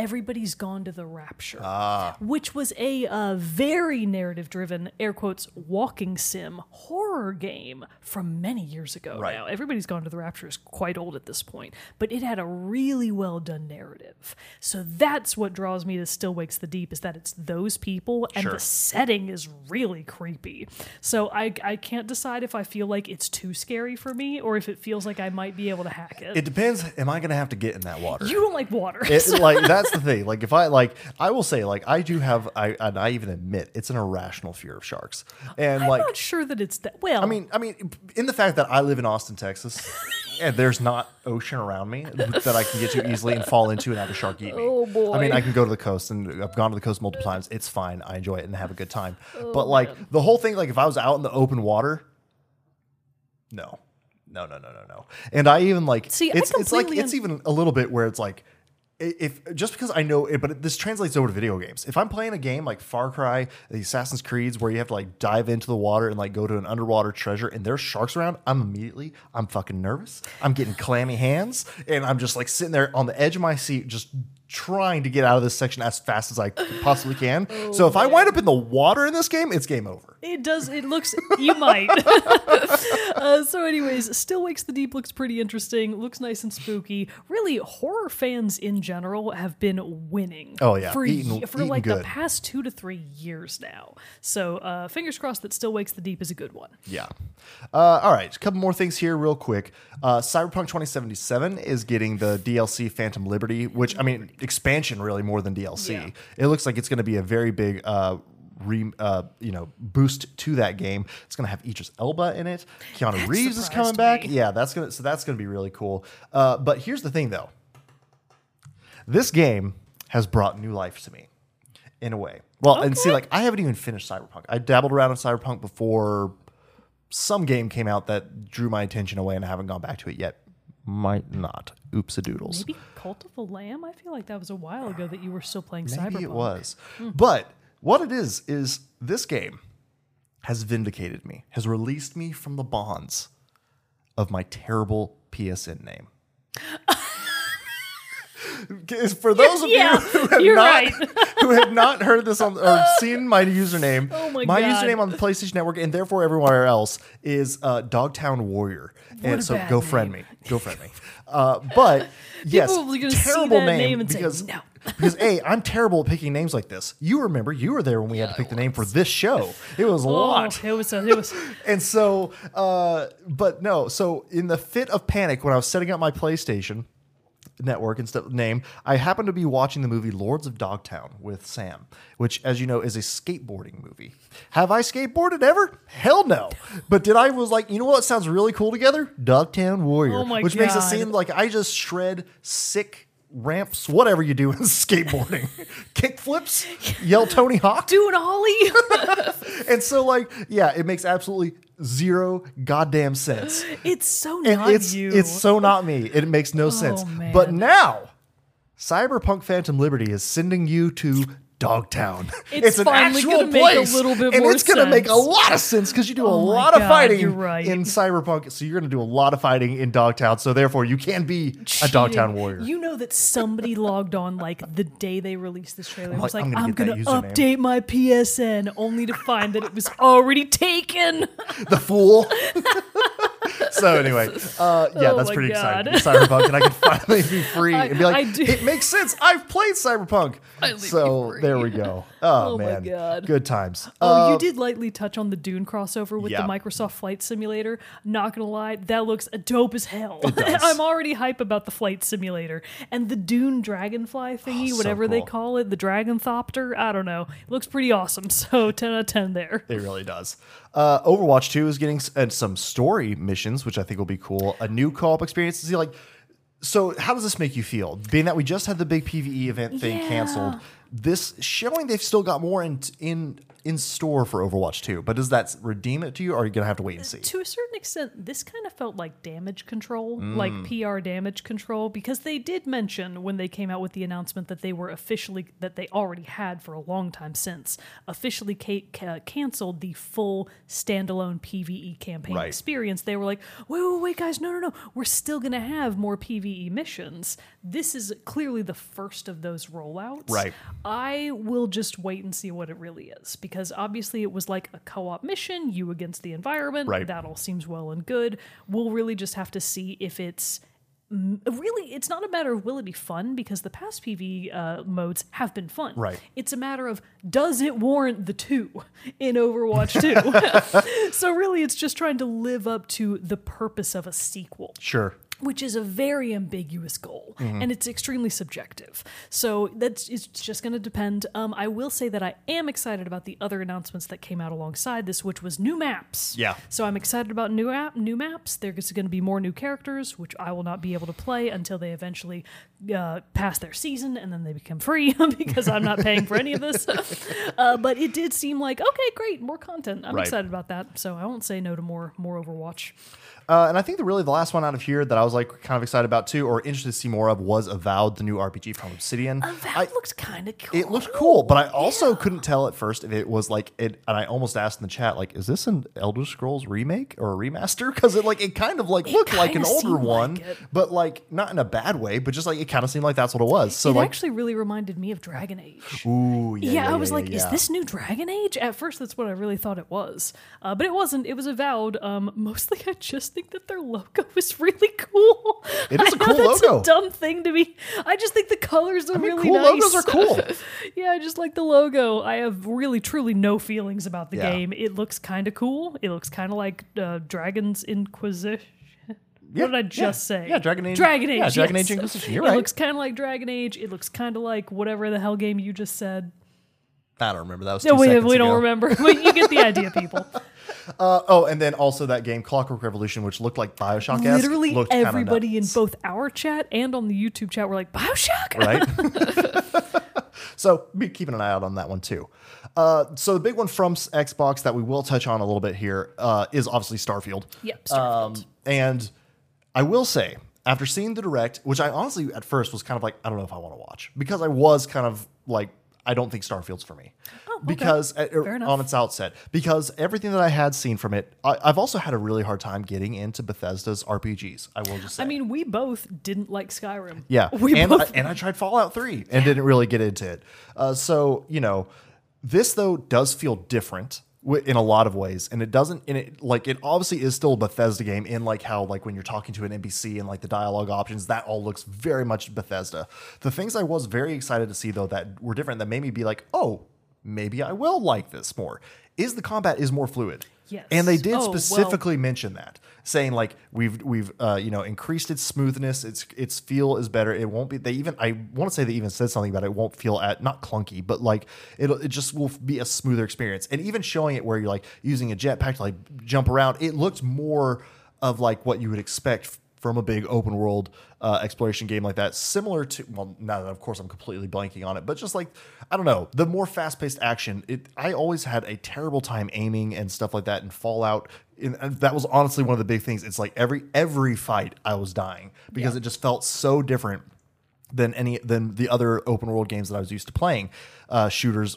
Everybody's Gone to the Rapture, Ah. which was a uh, very narrative driven, air quotes, walking sim horror game from many years ago Right. now. Everybody's Gone to the Rapture is quite old at this point, but it had a really well done narrative. So that's what draws me to Still Wakes the Deep is that it's those people and Sure. the setting is really creepy. So I, I can't decide if I feel like it's too scary for me or if it feels like I might be able to hack it. It depends. Am I going to have to get in that water? you don't like water. It, like that's the thing. Like if I like, I will say like I do have. I and I even admit it's an irrational fear of sharks. And I'm like not sure that it's that well. I mean, I mean, in the fact that I live in Austin, Texas, and there's not ocean around me that I can get to easily and fall into and have a shark eat me. Oh, boy. I mean, I can go to the coast and I've gone to the coast multiple times. It's fine. I enjoy it and have a good time. Oh, but like the whole thing, like if I was out in the open water, no. No, no, no, no, no. And I even like See, it's it's like it's even a little bit where it's like if just because I know it, but this translates over to video games. If I'm playing a game like Far Cry, the Assassin's Creeds, where you have to like dive into the water and like go to an underwater treasure, and there's sharks around, I'm immediately I'm fucking nervous. I'm getting clammy hands, and I'm just like sitting there on the edge of my seat, just trying to get out of this section as fast as I possibly can. so if I wind up in the water in this game, it's game over. It does. It looks. You might. uh, so, anyways, Still Wakes the Deep looks pretty interesting. Looks nice and spooky. Really, horror fans in general have been winning. Oh, yeah. for Eating- for like the past two to three years now. So, uh, fingers crossed that Still Wakes the Deep is a good one. Yeah. Uh, all right. A couple more things here, real quick. Uh, Cyberpunk 2077 is getting the DLC Phantom Liberty, which, I mean, expansion really more than DLC. Yeah. It looks like it's going to be a very big. Uh, Re, uh, you know, boost to that game. It's gonna have Idris Elba in it. Keanu Reeves is coming back. me. Yeah, that's gonna so that's gonna be really cool. Uh, but here's the thing, though. This game has brought new life to me, in a way. Well, and see, like I haven't even finished Cyberpunk. I dabbled around in Cyberpunk before some game came out that drew my attention away, and I haven't gone back to it yet. Might not. Oops a doodles. Maybe Cult of the Lamb. I feel like that was a while ago that you were still playing Maybe Cyberpunk. it was. Hmm. But what it is is this game has vindicated me, has released me from the bonds of my terrible PSN name. For those of Yeah, you who have not right. who have not heard this on or seen my username, Oh my God. username on the PlayStation Network and therefore everywhere else is uh, Dogtown Warrior. and a so go friend me, go friend me. Uh, but yes, are gonna see terrible name, name and say, because "No." because a I'm terrible at picking names like this. You remember you were there when we had to pick the name for this show. It was a Oh, lot. it was. A, it was. And so, uh, but no. So in the fit of panic when I was setting up my PlayStation network and stuff name, I happened to be watching the movie Lords of Dogtown with Sam, which, as you know, is a skateboarding movie. Have I skateboarded ever? Hell no. But did I was like, you know what sounds really cool together? Dogtown Warrior, Oh my which makes it seem like I just shred sick. Ramps, whatever you do in skateboarding, kick flips, yell Tony Hawk, do an Ollie. and so, like, yeah, it makes absolutely zero goddamn sense. it's so And not it's you. it's so not me. It makes no oh, sense. man. But now, Cyberpunk Phantom Liberty is sending you to Dogtown. It's finally actual gonna make a place, little bit and it's gonna make a lot of sense because you do a Oh my lot of fighting right. in Cyberpunk. So you're gonna do a lot of fighting in Dogtown. So therefore, you can be a Dogtown warrior. You know that somebody logged on like the day they released this trailer. and was like, like, I'm I'm gonna gonna, get that username." update my PSN, only to find that it was already taken. the fool. so anyway, uh, yeah, Oh that's pretty God. exciting. Cyberpunk, and I can finally be free I- and be like, it makes sense. I've played Cyberpunk. So there we go. Oh, Oh my man, God. good times. Oh, Uh, you did lightly touch on the Dune crossover with Yeah. the Microsoft Flight Simulator. Not gonna lie, that looks dope as hell. I'm already hype about the flight simulator and the Dune Dragonfly thingy, Oh, so whatever they call it, the Dragonthopter. I don't know. looks pretty awesome. So 10 out of 10 there. It really does. Uh, Overwatch 2 is getting s- and some story missions, which I think will be cool. A new co-op experience. See, like, so how does this make you feel? Being that we just had the big PVE event thing Yeah. canceled, this showing they've still got more in in in store for Overwatch 2. But does that redeem it to you, or are you gonna have to wait and see? to a certain extent, this kind of felt like damage control, like Mm. PR damage control, because they did mention when they came out with the announcement that they were officially, that they already had for a long time since, officially ca- ca- canceled the full standalone PvE campaign Right. experience. They were like, wait, wait, wait, guys, no, no, no, we're still going to have more PvE missions. This is clearly the first of those rollouts. Right. I will just wait and see what it really is because obviously it was like a co op mission, you against the environment. Right. That all seems well and good. We'll really just have to see if it's. Really, it's not a matter of will it be fun because the past PV uh, modes have been fun. Right. It's a matter of does it warrant the two in Overwatch 2? so, really, it's just trying to live up to the purpose of a sequel Sure. Which is a very ambiguous goal Mm-hmm. and it's extremely subjective. So that's it's just going to depend. Um, I will say that I am excited about the other announcements that came out alongside this, which was new maps. Yeah. So I'm excited about new app, new maps. There's going to be more new characters, which I will not be able to play until they eventually uh, pass their season and then they become free because I'm not paying for any of this. uh, but it did seem like okay, great, more content. I'm Right. excited about that. So I won't say no to more more Overwatch. Uh, and I think the really the last one out of here that I was like kind of excited about too, or interested to see more of, was Avowed, the new RPG from Obsidian. That I- looks kind of cool. it looked cool, but I also couldn't tell at first if it was like it. And I almost asked in the chat, like, is this an Elder Scrolls remake or a remaster? Because it like it kind of like looked like an older like one, it. but like not in a bad way, but just like it kind of seemed like that's what it was. So it like, actually really reminded me of Dragon Age. ooh, yeah, Yeah, yeah, I was yeah, like, is this new Dragon Age? At first, that's what I really thought it was, uh, but it wasn't. It was avowed. Um, mostly, I just think that their logo is really cool. It is I a cool that's logo. A dumb thing to me. I just think the colors are mean, really cool nice. logos are cool. yeah, I just like the logo. I have really, truly no feelings about the Yeah. game. It looks kind of cool. It looks kind of like uh, Dragon's Inquisition. Yeah, what did I yeah, just say? yeah, Dragon Age- Dragon Age. yeah, Dragon yes. Age Inquisition, you're it looks kind of like Dragon Age. It looks kind of like whatever the hell game you just said. I don't remember that was No, we, we don't remember, but you get the idea, people. Uh, oh, and then also that game Clockwork Revolution, which looked like Bioshock. Literally everybody in both our chat and on the YouTube chat were like, Bioshock? right? so be keeping an eye out on that one too. Uh, so the big one from Xbox that we will touch on a little bit here uh, is obviously Starfield. Yep, Starfield. Um, and I will say, after seeing the direct, which I honestly at first was kind of like, I don't know if I want to watch because I was kind of like, I don't think Starfield's for me. Okay. Because uh, Fair on its outset, because everything that I had seen from it, I, I've also had a really hard time getting into Bethesda's RPGs. I will just say. I mean, we both didn't like Skyrim. Yeah, We and I, both. and I tried Fallout Three and didn't really get into it. Uh, so you know, this though does feel different in a lot of ways, and it doesn't. And it like it obviously is still a Bethesda game in like how like when you're talking to an NPC and like the dialogue options, that all looks very much Bethesda. The things I was very excited to see though that were different that made me be like, oh, maybe I will like this more. Is the combat is more fluid. Yes. And they did Oh, well- specifically mention that, saying like we've we've uh, you know increased its smoothness, its its feel is better. It won't be. They even I want to say they even said something about it. it won't feel at not clunky, but like it'll it just will be a smoother experience. And even showing it where you're like using a jetpack to like jump around, it looks more of like what you would expect from a big open world uh, exploration game like that, similar to well, now that of course I'm completely blanking on it, but just like I don't know, the more fast paced action. It I always had a terrible time aiming and stuff like that in Fallout. And and that was honestly one of the big things. It's like every every fight I was dying because Yeah. it just felt so different than any than the other open world games that I was used to playing, uh, shooters,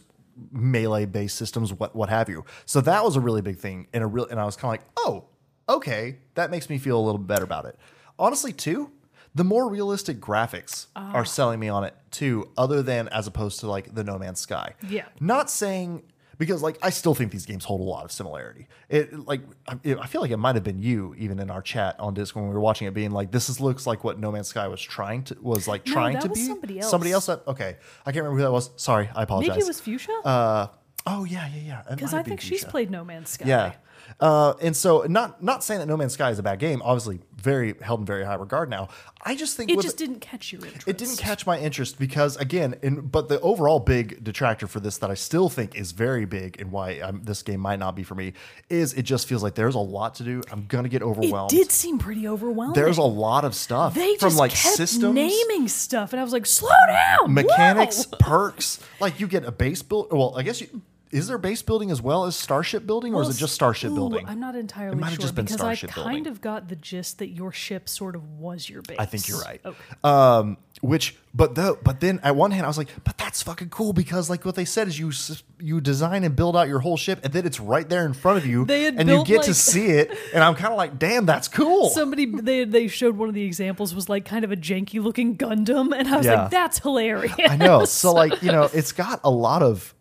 melee based systems, what what have you. So that was a really big thing, and a real and I was kind of like, oh, okay, that makes me feel a little better about it. Honestly, too, the more realistic graphics Ah. are selling me on it too, other than as opposed to like the No Man's Sky. Yeah. not saying. Because like I still think these games hold a lot of similarity. It like I, I feel like it might have been you even in our chat on Discord when we were watching it, being like, "This is looks like what No Man's Sky was trying to was like No, trying to be somebody else. Somebody else. That, okay, I can't remember who that was. Sorry, I apologize. Maybe it was Fuchsia? Uh, oh yeah, yeah, yeah. Because I think she's played No Man's Sky. Yeah. Uh, and so not not saying that No Man's Sky is a bad game. Obviously, very held in very high regard now. I just think It just didn't catch your interest. it didn't catch my interest because again, in, but the overall big detractor for this that I still think is very big and why um, this game might not be for me is it just feels like there's a lot to do. I'm gonna get overwhelmed. It did seem pretty overwhelming. There's a lot of stuff they from like kept systems, naming stuff, and I was like, slow down. mechanics, Whoa. perks. Like you get a base build. Well, I guess you. Is there base building as well as starship building, or is it just starship ooh, building? I'm not entirely might have sure just been because starship I kind building. of got the gist that your ship sort of was your base. I think you're right. Okay. Um, which, but the, but then at one hand, I was like, but that's fucking cool because like what they said is you s- you design and build out your whole ship, and then it's right there in front of you, They had and you built, get to like- see it, and I'm kind of like, damn, that's cool. Somebody they they showed one of the examples was like kind of a janky looking Gundam, and I was Yeah. like, that's hilarious. I know. So like you know, it's got a lot of.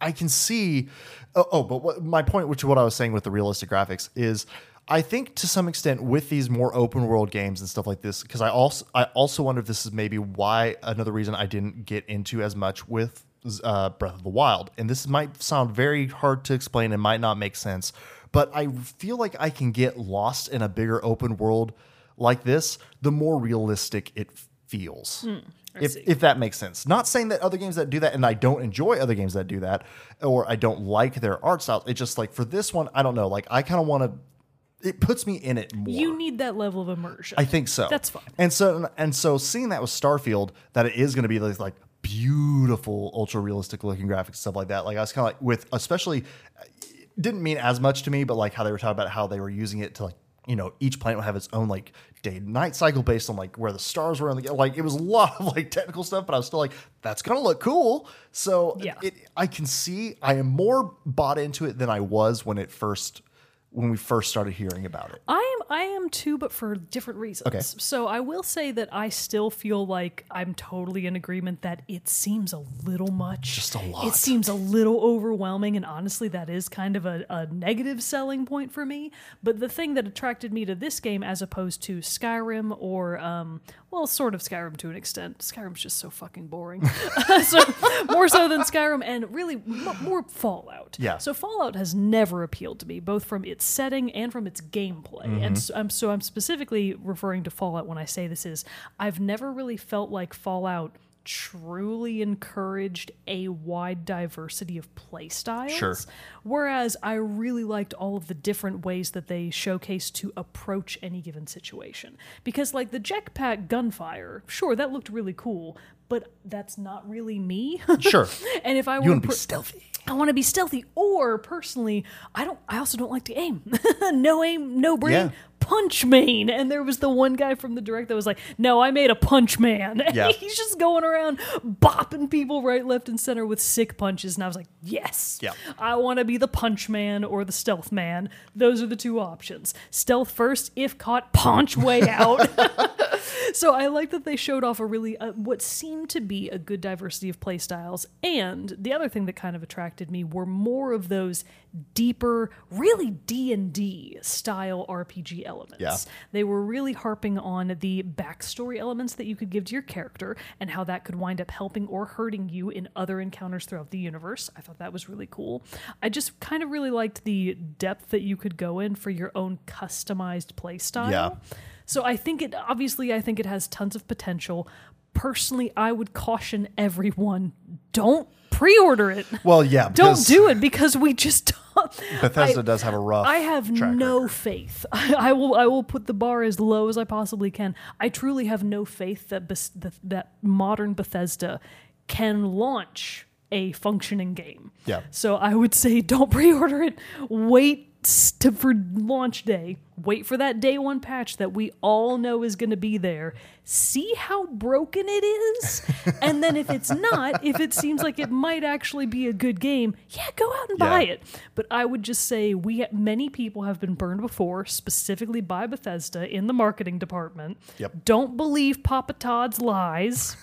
I can see. Oh, oh but what, my point, which is what I was saying with the realistic graphics, is I think to some extent with these more open world games and stuff like this, because I also I also wonder if this is maybe why another reason I didn't get into as much with uh, Breath of the Wild, and this might sound very hard to explain and might not make sense, but I feel like I can get lost in a bigger open world like this the more realistic it feels if, see. if that makes sense. Not saying that other games that do that, and I don't enjoy other games that do that, or I don't like their art style. It's just like for this one, I don't know. Like I kind of want to. It puts me in it more. You need that level of immersion. I think so. That's fine. And so and so seeing that with Starfield, that it is going to be like, like beautiful, ultra realistic looking graphics stuff like that. Like I was kind of like with especially didn't mean as much to me, but like how they were talking about how they were using it to like you know each planet would have its own like day and night cycle based on like where the stars were and the, like it was a lot of like technical stuff but i was still like that's gonna look cool so Yeah. it, i can see i am more bought into it than i was when it first when we first started hearing about it I am I am too, but for different reasons. Okay. So I will say that I still feel like I'm totally in agreement that it seems a little much. Just a lot. It seems a little overwhelming, and honestly, that is kind of a, a negative selling point for me. But the thing that attracted me to this game, as opposed to Skyrim or um, well, sort of Skyrim to an extent. Skyrim's just so fucking boring. so more so than Skyrim, and really m- more Fallout. Yeah. So Fallout has never appealed to me, both from its setting and from its gameplay. And mm-hmm. so I'm, so I'm specifically referring to Fallout when I say this is I've never really felt like Fallout truly encouraged a wide diversity of play styles. Sure. Whereas I really liked all of the different ways that they showcased to approach any given situation. Because like the jetpack gunfire, sure, that looked really cool, but that's not really me. sure and if I you want to be stealthy I want to be stealthy. Or personally, I don't. I also don't like to aim. no aim, no brain. Yeah. Punch main. And there was the one guy from the direct that was like, "No, I made a punch man." And Yeah. he's just going around bopping people right, left, and center with sick punches. And I was like, "Yes, Yeah. I want to be the punch man or the stealth man. Those are the two options. Stealth first, if caught, punch way out." so I like that they showed off a really uh, what seemed to be a good diversity of play styles. And the other thing that kind of attracted me were more of those deeper, really D and D style RPG elements. Yeah. They were really harping on the backstory elements that you could give to your character and how that could wind up helping or hurting you in other encounters throughout the universe. I thought that was really cool. I just kind of really liked the depth that you could go in for your own customized play style. Yeah. So I think it obviously I think it has tons of potential. Personally, I would caution everyone don't pre-order it. well yeah Don't do it because we just don't. bethesda I- does have a rough I have no record. faith. I, will. I will put the bar as low as I possibly can. I truly have no faith that that, that modern Bethesda can launch a functioning game. Yeah. So I would say don't pre-order it. Wait st- for launch day. Wait for that day one patch that we all know is going to be there. See how broken it is, and then if it's not, if it seems like it might actually be a good game, yeah, go out and buy it. But I would just say we many people have been burned before, specifically by Bethesda in the marketing department. Yep. Don't believe Papa Todd's lies.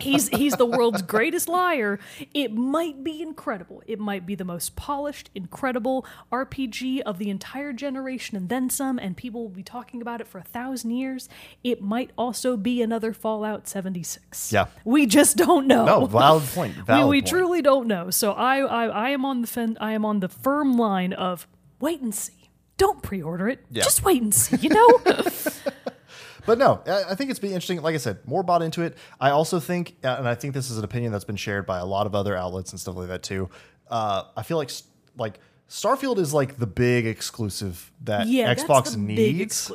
He's he's the world's greatest liar. It might be incredible. It might be the most polished, incredible RPG of the entire generation and then some, and people will be talking about it for a thousand years. It might also be another Fallout 76. Yeah. We just don't know. no valid point valid we, we point. truly don't know. So I, I I am on the fen- I am on the firm line of wait and see. Don't pre-order it. Yeah. Just wait and see. You know. But no, I think it's be interesting. Like I said, more bought into it. I also think, uh, and I think this is an opinion that's been shared by a lot of other outlets and stuff like that too. Uh, I feel like like Starfield is like the big exclusive that Yeah, Xbox needs,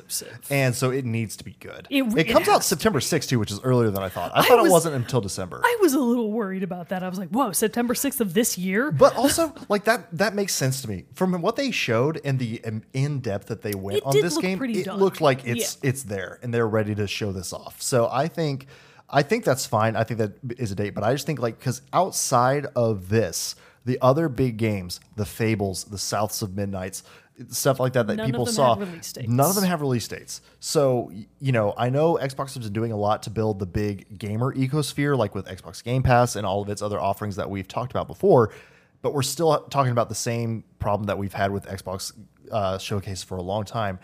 and so it needs to be good. It- It, it comes out September 6th too, which is earlier than I thought. I, thought was- it wasn't until December. I was a little worried about that. I was like, "Whoa, September sixth of this year." but also, like that, that makes sense to me from what they showed and the um, in depth that they went It on this game. It done. looked like it's it's there and they're ready to show this off. So I think, I think that's fine. I think that is a date, but I just think like because outside of this, the other big games, the Fables, the Souths of Midnight's, stuff like that that None people saw, had release dates. none of them have release dates. So you know, I know Xbox has been doing a lot to build the big gamer ecosphere, like with Xbox Game Pass and all of its other offerings that we've talked about before. But we're still talking about the same problem that we've had with Xbox uh, Showcase for a long time.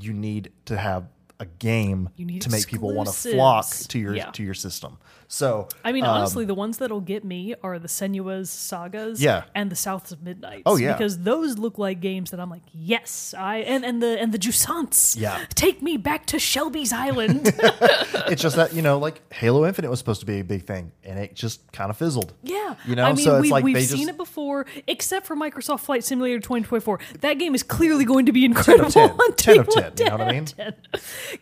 You need to have a game to make people want to flock to your Yeah. to your system. So I mean, um, honestly, the ones that'll get me are the Senua's sagas, Yeah. and the Souths of Midnight. Oh, yeah. because those look like games that I'm like, yes, I and and the and the Jusants, Yeah. take me back to Shelby's Island. it's just that you know, like Halo Infinite was supposed to be a big thing, and it just kind of fizzled. yeah, you know. I mean, so it's we, like we've seen just it before, except for Microsoft Flight Simulator 2024. That game is clearly going to be incredible. 10. on 10 of day 10, you know what I mean?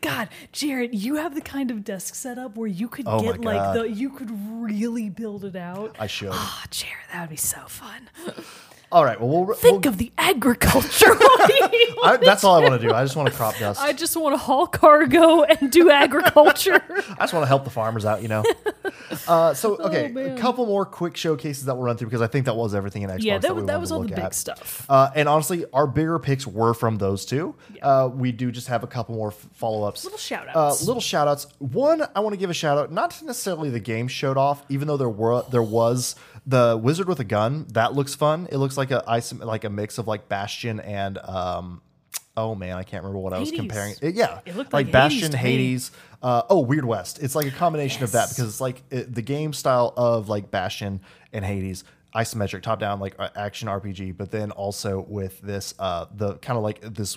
God, Jerrett, you have the kind of desk setup where you could Oh get like God. The you could really build it out. I should. Ah, oh, Jerrett, that would be so fun. All right. Well, we'll, we'll Think of the agriculture. What do you I, that's all I want to do. I just want to crop dust. I just want to haul cargo and do agriculture. I just want to help the farmers out, you know. Uh, so okay, a Oh, man. couple more quick showcases that we'll run through because I think that was everything in Xbox. yeah, that, that, that was all the look big at. stuff. Uh, and honestly, our bigger picks were from those two. Uh, we do just have a couple more follow ups. Little shout Uh, outs. little shout outs. One, I want to give a shout out, not necessarily the game showed off, even though there were there was the wizard with a gun. That looks fun. It looks like a isom- like a mix of like Bastion and um, oh man, I can't remember what I was comparing. It- yeah, It looked like, like Bastion, me. Hades. Uh, oh, Weird West. It's like a combination of that because it's like it, the game style of like Bastion and Hades, isometric top down like action RPG, but then also with this uh, the kind of like this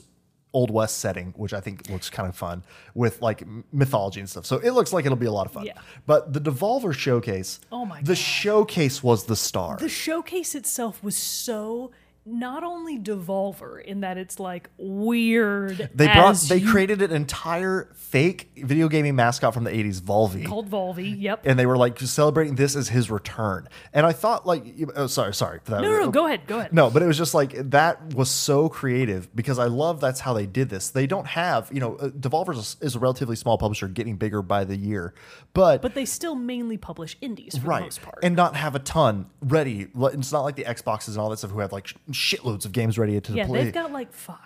old west setting, which I think looks kind of fun with like mythology and stuff. So it looks like it'll be a lot of fun. Yeah. But the Devolver showcase, Oh my the God. showcase was the star. The showcase itself was so not only Devolver in that it's like weird. they brought they you- created an entire fake video gaming mascot from the 80s, Volvi. called Volvi. Yep. and they were like celebrating this as his return. And I thought like, oh, sorry, sorry. for that. no, no, no, go ahead, go ahead. No, but it was just like that was so creative because I love that's how they did this. They don't have, you know, uh, Devolver is a, relatively small publisher, getting bigger by the year, but, But they still mainly publish indies for the right most part. and not have a ton ready. It's not like the Xboxes and all that stuff who have like shitloads of games ready to yeah, play. they've got like five.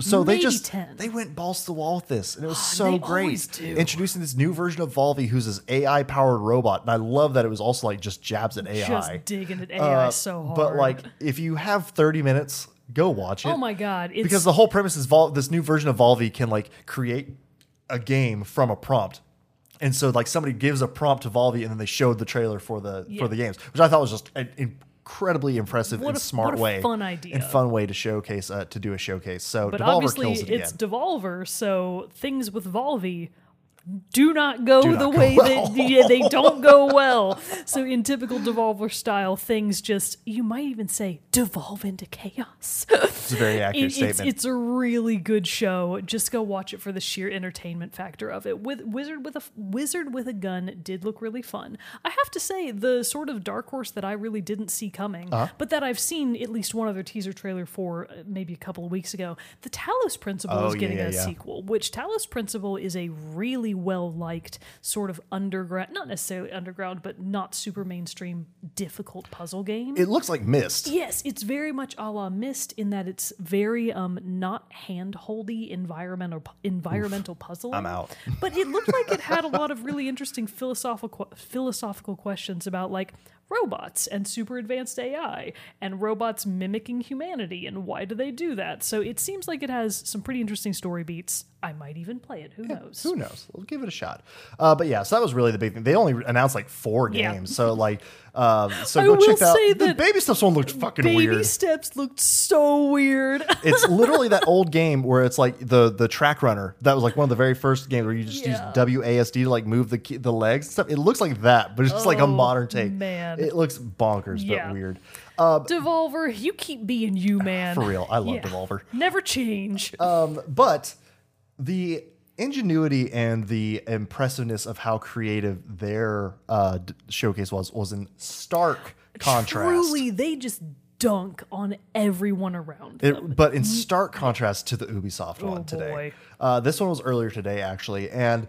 so they just 10. they went balls to the wall with this, and it was so they great. Introducing this new version of Volvi, who's this AI powered robot, and I love that it was also like just jabs at AI. just digging at AI Uh, so hard. But like, if you have 30 minutes, go watch it. oh my god, it's because the whole premise is Vol- this new version of Volvi can like create a game from a prompt. And so like somebody gives a prompt to Volvi and then they showed the trailer for the Yeah. for the games, which I thought was just an incredibly impressive What and a- smart way fun idea. and fun way to showcase uh, to do a showcase. So but Devolver obviously kills it again. it's Devolver, so things with Volvi do not go Do the not go way well. that yeah, they don't go well. So in typical Devolver style, things just you might even say devolve into chaos. it's a very accurate It- statement. it's a really good show. Just go watch it for the sheer entertainment factor of it. With Wizard with a Wizard with a gun did look really fun. I have to say the sort of dark horse that I really didn't see coming, Uh-huh. but that I've seen at least one other teaser trailer for uh, maybe a couple of weeks ago. The Talos Principle Oh, is getting yeah, a yeah. sequel, which Talos Principle is a really well liked sort of underground, not necessarily underground, but not super mainstream, difficult puzzle game. it looks like Myst. Yes, it's very much a la Myst in that it's very um not hand holdy environmental environmental puzzle. I'm out. but it looked like it had a lot of really interesting philosophical philosophical questions about like robots and super advanced AI and robots mimicking humanity and why do they do that? So it seems like it has some pretty interesting story beats. I might even play it. Who knows? Who knows? We'll give it a shot. Uh, but yeah, so that was really the big thing. They only announced like four Yeah. games, so like, um, so I go check out. say the baby steps one looked fucking Baby weird. steps looked so weird. it's literally that old game where it's like the the track runner that was like one of the very first games where you just Yeah. use WASD to like move the the legs and stuff. It looks like that, but it's just like a Oh, modern take. man. it looks bonkers Yeah. but weird. Uh, Devolver, you keep being you, man. for real, I love Yeah. Devolver. Never change. Um, but the ingenuity and the impressiveness of how creative their uh, d- showcase was was in stark contrast. Truly, they just dunk on everyone around them. It, but in stark contrast to the Ubisoft one Oh, today. boy. Uh, this one was earlier today, actually. And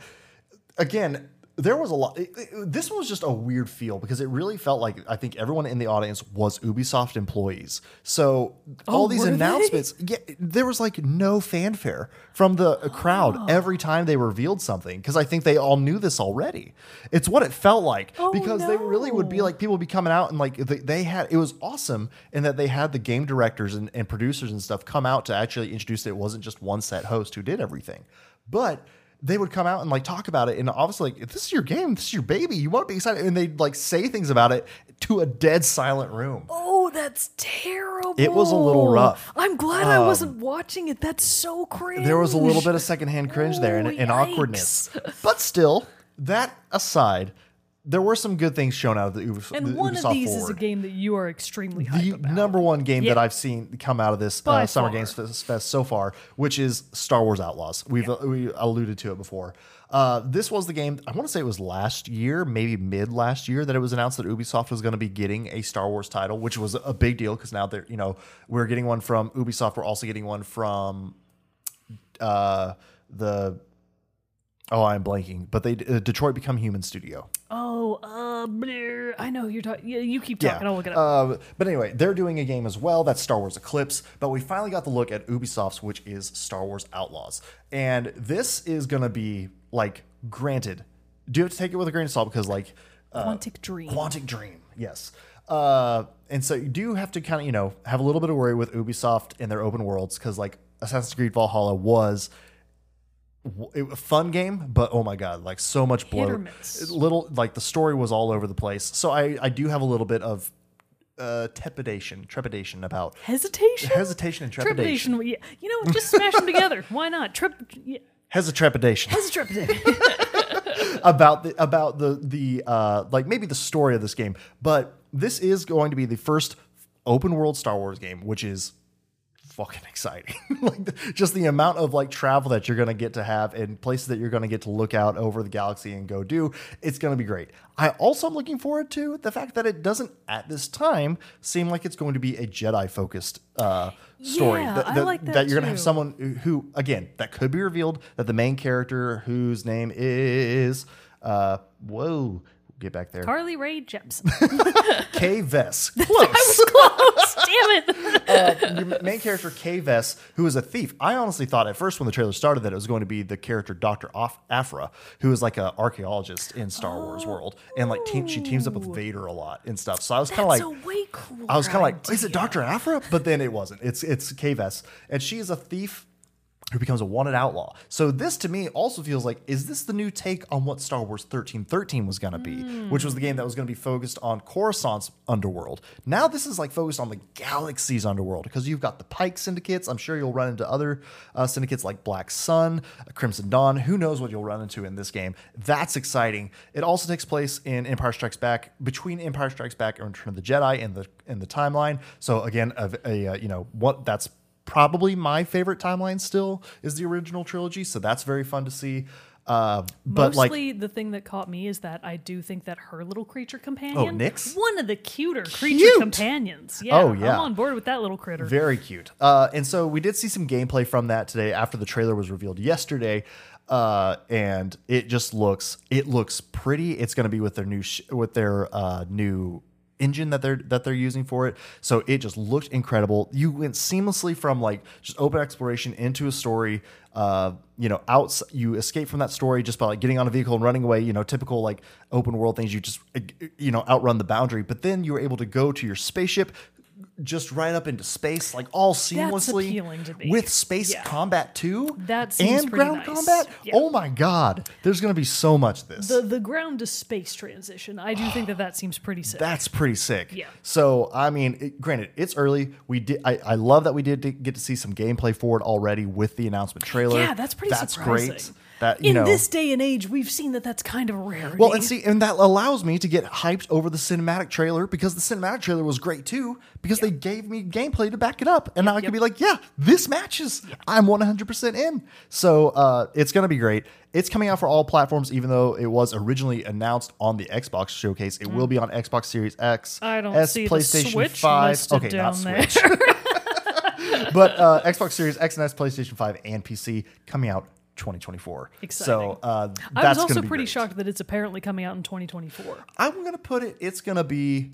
again, there was a lot. it- it- this was just a weird feel because it really felt like I think everyone in the audience was Ubisoft employees. So oh, all these Oh, they? announcements, yeah, there was like no fanfare from the crowd Oh. every time they revealed something because I think they all knew this already. It's what it felt like Oh, because they really would be like people would be coming out and like they, they had it was awesome in that they had the game directors and, and producers and stuff come out to actually introduce it. It wasn't just one set host who did everything, but they would come out and like talk about it and obviously like if this is your game, this is your baby, you want to be excited, and they'd like say things about it to a dead silent room. oh, that's terrible. It was a little rough. I'm glad I Um, wasn't watching it. That's so cringe. There was a little bit of secondhand cringe there and, Oh, and awkwardness, but still, that aside. There were some good things shown out of the, Ubis- And one Ubisoft of these is a game that you are extremely hyped the about. number one game that I've seen come out of this uh, Summer. Games Fest, so far, which is Star Wars Outlaws. We've uh, we alluded to it before. Uh, this was the game. I want to say it was last year, maybe mid last year, that it was announced that Ubisoft was going to be getting a Star Wars title, which was a big deal because now they're you know we're getting one from Ubisoft. We're also getting one from uh, the. Oh, I'm blanking, but they uh, Detroit Become Human Studio. Oh, uh, bleh. I know who you're talking. Yeah, you keep talking. I'll look it up. Uh, but anyway, they're doing a game as well. That's Star Wars Eclipse. But we finally got the look at Ubisoft's, which is Star Wars Outlaws. And this is going to be, like, granted, do you have to take it with a grain of salt? Because, like, uh, Quantic Dream. Quantic Dream, yes. Uh, and so you do have to kind of, you know, have a little bit of worry with Ubisoft and their open worlds because, like, Assassin's Creed Valhalla was it, a fun game, but oh my god, like so much bloat. Little like the story was all over the place. So I I do have a little bit of uh trepidation, trepidation about Hesitation. hesitation and trepidation. Trepidation. Yeah. You know, just smash them together. Why not? Trip. Yeah. Has a trepidation Has a trepidation. about the about the the uh like maybe the story of this game, but this is going to be the first open world Star Wars game, which is fucking exciting. like the, just the amount of like travel that you're going to get to have and places that you're going to get to look out over the galaxy and go do, it's going to be great. I also am looking forward to the fact that it doesn't at this time seem like it's going to be a Jedi focused uh story Yeah, that, I like that that you're going to have someone who again that could be revealed that the main character whose name is uh whoa get back there Carly Rae Jepsen. Kay Vess I close was close. Damn it. uh, your main character Kay Vess who is a thief I honestly thought at first when the trailer started that it was going to be the character Dr. Af- Aphra who is like an archaeologist in Star Wars world and like team, she teams up with Vader a lot and stuff so I was kind of like a way cooler. I was kind of like, is it. Dr. Aphra? But then it wasn't. It's it's Kay Vess, and she is a thief who becomes a wanted outlaw. So this to me also feels like, is this the new take on what Star Wars 1313 was going to be, which was the game that was going to be focused on Coruscant's underworld. Now this is like focused on the galaxy's underworld because you've got the Pike syndicates. I'm sure you'll run into other uh, syndicates like Black Sun, Crimson Dawn. Who knows what you'll run into in this game? That's exciting. It also takes place in Empire Strikes Back, between Empire Strikes Back and Return of the Jedi in the in the timeline. So again, a, a uh, you know what that's probably my favorite timeline still is the original trilogy. So that's very fun to see. Uh, but like the thing that caught me is that I do think that her little creature companion, Oh, Nix? one of the cuter creature companions. Yeah, Oh, yeah. I'm on board with that little critter. Very cute. Uh, and so we did see some gameplay from that today after the trailer was revealed yesterday. Uh, and it just looks it looks pretty. It's going to be with their new sh- with their uh, new engine that they're that they're using for it. So it just looked incredible. You went seamlessly from like just open exploration into a story. Uh, you know, out you escape from that story just by like getting on a vehicle and running away. You know, typical like open world things. You just you know outrun the boundary, but then you were able to go to your spaceship, just right up into space, like all seamlessly to with space Yeah. combat too. That and ground nice. combat. Yeah. Oh my god, there's gonna be so much of this. The the ground to space transition. I do think that that seems pretty sick. That's pretty sick. Yeah. So I mean, it, granted, it's early. We did. I, I love that we did get to see some gameplay for it already with the announcement trailer. yeah, that's pretty That's surprising. great. That you In know. this day and age, we've seen that that's kind of rare. well, and see, and that allows me to get hyped over the cinematic trailer because the cinematic trailer was great too because they gave me gameplay to back it up, and now I can be like, yeah, this matches. I'm 100% in. So uh, it's gonna be great. It's coming out for all platforms, even though it was originally announced on the Xbox showcase. It will be on Xbox Series X, Mm. Don't S, see the PlayStation Switch 5. listed okay, down not there. Switch. but uh, Xbox Series X and S, PlayStation 5, and PC coming out 2024. Exciting. So uh, that's I was also be pretty great. shocked that it's apparently coming out in 2024. I'm gonna put it. It's gonna be.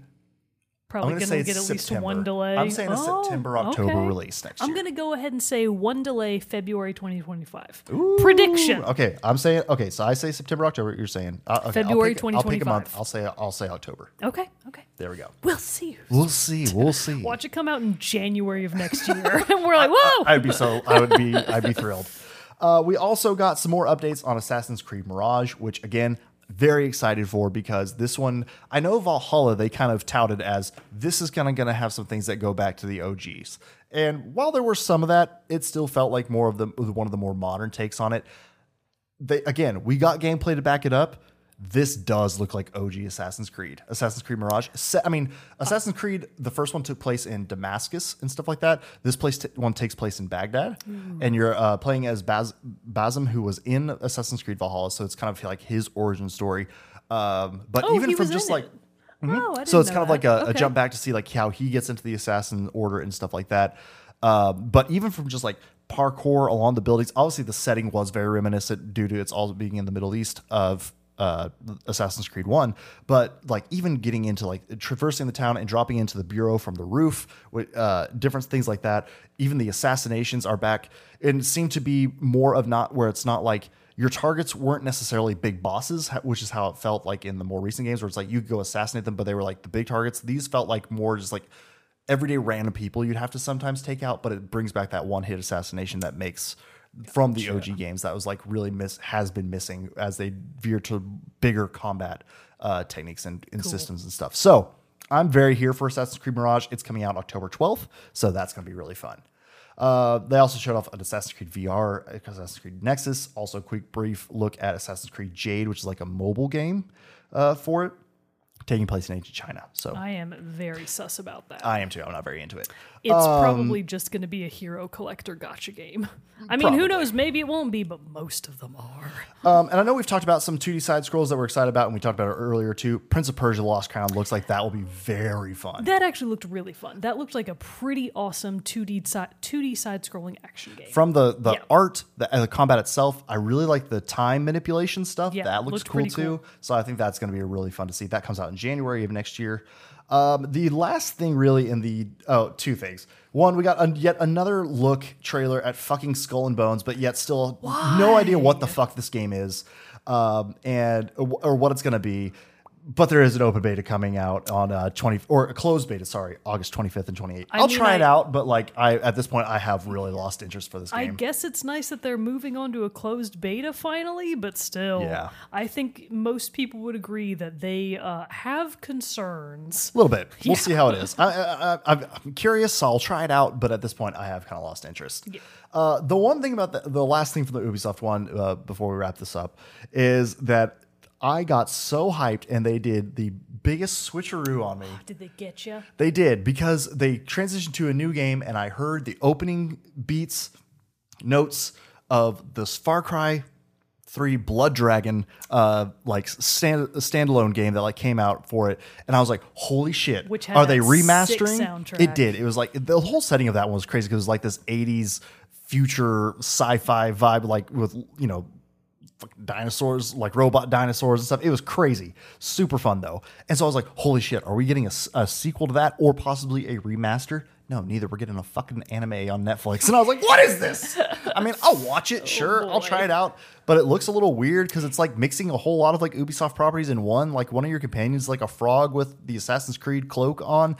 I'm Probably gonna gonna it's get at least one delay. I'm saying a Oh, September October okay. release next year. I'm going to go ahead and say one delay, February 2025. Prediction. Okay, I'm saying okay. So I say September October. You're saying uh, okay, February I'll pick, I'll pick a 2025. month. I'll say I'll say October. Okay, okay. There we go. We'll see. We'll see. We'll see. Watch it come out in January of next year. and we're like, whoa! I'd be so. I would be. I'd be thrilled. Uh, we also got some more updates on Assassin's Creed Mirage, which again, very excited for because this one, I know Valhalla, they kind of touted as this is kind of going to have some things that go back to the OGs. And while there were some of that, it still felt like more of the one of the more modern takes on it. They again, we got gameplay to back it up. This does look like OG Assassin's Creed. Assassin's Creed Mirage. I mean, Assassin's Creed, the first one took place in Damascus and stuff like that. This place t- one takes place in Baghdad, and you're uh, playing as Baz- Basim, who was in Assassin's Creed Valhalla. So it's kind of like his origin story. Um, but Oh, even from just like it. Oh, I didn't so it's kind of like a, a jump back to see like how he gets into the assassin order and stuff like that. Um, but even from just like parkour along the buildings, obviously the setting was very reminiscent due to its all being in the Middle East of uh, Assassin's Creed One. But like even getting into like traversing the town and dropping into the bureau from the roof, with uh, different things like that. Even the assassinations are back and seem to be more of not where it's not like your targets weren't necessarily big bosses, which is how it felt like in the more recent games, where it's like you go assassinate them, but they were like the big targets. These felt like more just like everyday random people you'd have to sometimes take out, but it brings back that one hit assassination that makes from the OG games that was like really miss has been missing as they veer to bigger combat uh, techniques and, and systems and stuff. So I'm very here for Assassin's Creed Mirage. It's coming out October 12th, so that's going to be really fun. Uh, they also showed off an Assassin's Creed VR, Assassin's Creed Nexus. Also, a quick brief look at Assassin's Creed Jade, which is like a mobile game uh, for it, taking place in ancient China. So I am very sus about that. I am too. I'm not very into it. it's Um, probably just going to be a hero collector gacha game. I mean, who knows? Maybe it won't be, but most of them are. Um, and I know we've talked about some 2D side scrolls that we're excited about, and we talked about it earlier too. Prince of Persia: Lost Crown looks like that will be very fun. That actually looked really fun. That looked like a pretty awesome 2D side 2D side scrolling action game. From the the Yeah. art, the, uh, the combat itself, I really like the time manipulation stuff. Yeah, that looks cool too. cool. So I think that's going to be really fun to see. That comes out in January of next year. Um, the last thing really in the oh two things. One, we got a, yet another look trailer at fucking Skull and Bones, but yet still no idea what the fuck this game is, um, and or what it's going to be. But there is an open beta coming out on uh, twenty or a closed beta, sorry, August twenty fifth and twenty eighth. I I'll mean, try it out, but like I at this point I have really lost interest for this game I guess it's nice that they're moving on to a closed beta finally, but still, Yeah. I think most people would agree that they uh, have concerns. A little bit. We'll see how it is. I, I, I, I'm curious, so I'll try it out. But at this point, I have kind of lost interest. Uh, the one thing about the, the last thing from the Ubisoft one uh, before we wrap this up is that I got so hyped, and they did the biggest switcheroo on me. Did they get you? They did because they transitioned to a new game, and I heard the opening beats, notes of this Far Cry Three Blood Dragon, uh, like stand standalone game that like came out for it, and I was like, "Holy shit! Which had are they remastering?" soundtrack. It did. It was like the whole setting of that one was crazy because it was like this '80s future sci-fi vibe, like with you know dinosaurs, like robot dinosaurs and stuff. It was crazy. Super fun though. And so I was like, holy shit, are we getting a sequel to that or possibly a remaster? No, neither. We're getting a fucking anime on Netflix. And I was like, what is this? I mean, I'll watch it, sure. I'll try it out. But it looks a little weird because it's like mixing a whole lot of like Ubisoft properties in one. Like one of your companions, like a frog with the Assassin's Creed cloak on.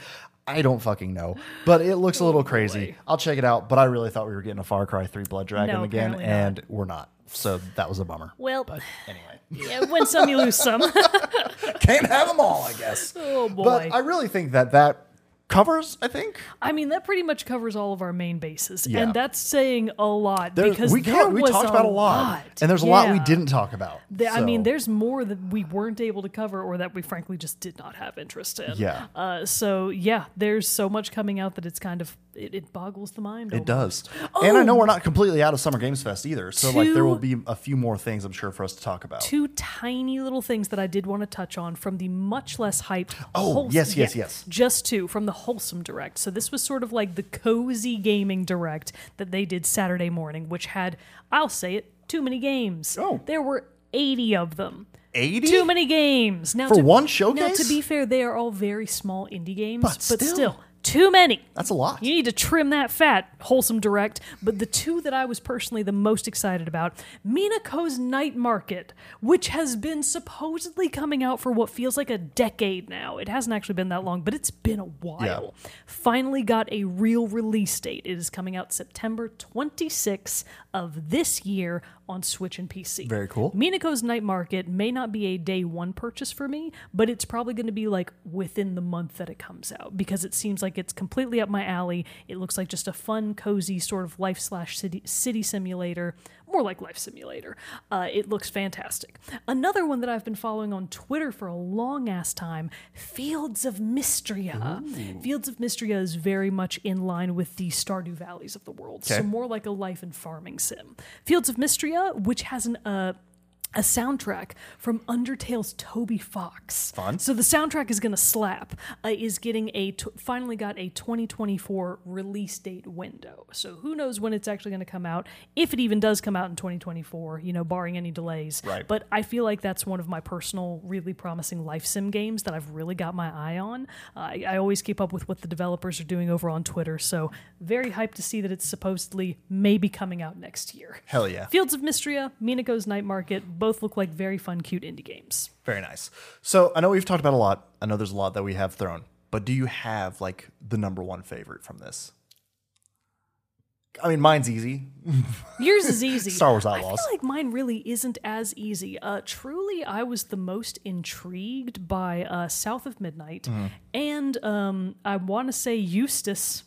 I don't fucking know. But it looks a little crazy. I'll check it out. But I really thought we were getting a Far Cry 3 Blood Dragon No, again. And we're not. So that was a bummer. Well, but Anyway. yeah, win some, you lose some. Can't have them all, I guess. oh boy. But I really think that that covers, I think. I mean, that pretty much covers all of our main bases, Yeah. and that's saying a lot There- because we, there we talked about a lot. And there's a lot we didn't talk about. There- I mean, there's more that we weren't able to cover, or that we frankly just did not have interest in. Yeah. Uh, so yeah, there's so much coming out that it's kind of it, it boggles the mind. It almost. does. And I know Oh! we're not completely out of Summer Games Fest either. So, like, there will be a few more things, I'm sure, for us to talk about. Two tiny little things that I did want to touch on from the much less hyped. Oh, yes, yes, yes. Just two from the wholesome direct. So this was sort of like the cozy gaming direct that they did Saturday morning, which had, I'll say it, too many games. Oh. there were eighty of them. 80? Too many games. Now For to, one Now, showcase? to be fair, they are all very small indie games, But but, still. still. Too many. That's a lot. You need to trim that fat, wholesome direct. But the two that I was personally the most excited about Mineko's Night Market, which has been supposedly coming out for what feels like a decade now. It hasn't actually been that long, but it's been a while. Finally got a real release date. It is coming out September 26th of this year on Switch and PC. Very cool. Mineko's Night Market may not be a day one purchase for me, but it's probably going to be like within the month that it comes out because it seems like like it's completely up my alley. It looks like just a fun, cozy sort of life slash city, city simulator, more like life simulator. Uh, it looks fantastic. Another one that I've been following on Twitter for a long ass time Fields of Mystria. Fields of Mystria is very much in line with the Stardew Valleys of the world. So more like a life and farming sim. Fields of Mystria, which has an uh, a soundtrack from Undertale's Toby Fox. Fun. So the soundtrack is going to slap. Uh, is getting a t- finally got a 2024 release date window. So who knows when it's actually going to come out? If it even does come out in 2024, you know, barring any delays. Right. But I feel like that's one of my personal, really promising life sim games that I've really got my eye on. Uh, I, I always keep up with what the developers are doing over on Twitter. So very hyped to see that it's supposedly maybe coming out next year. Hell yeah. Fields of Mystria, Mineko's Night Market, both look like very fun, cute indie games. Very nice. So I know we've talked about a lot. I know there's a lot that we have thrown, but do you have like the number one favorite from this? I mean, mine's easy. Yours is easy. Star Wars Outlaws. I feel like mine really isn't as easy. Uh, truly, I was the most intrigued by uh, South of Midnight, Mm-hmm. and um, I want to say Eustace.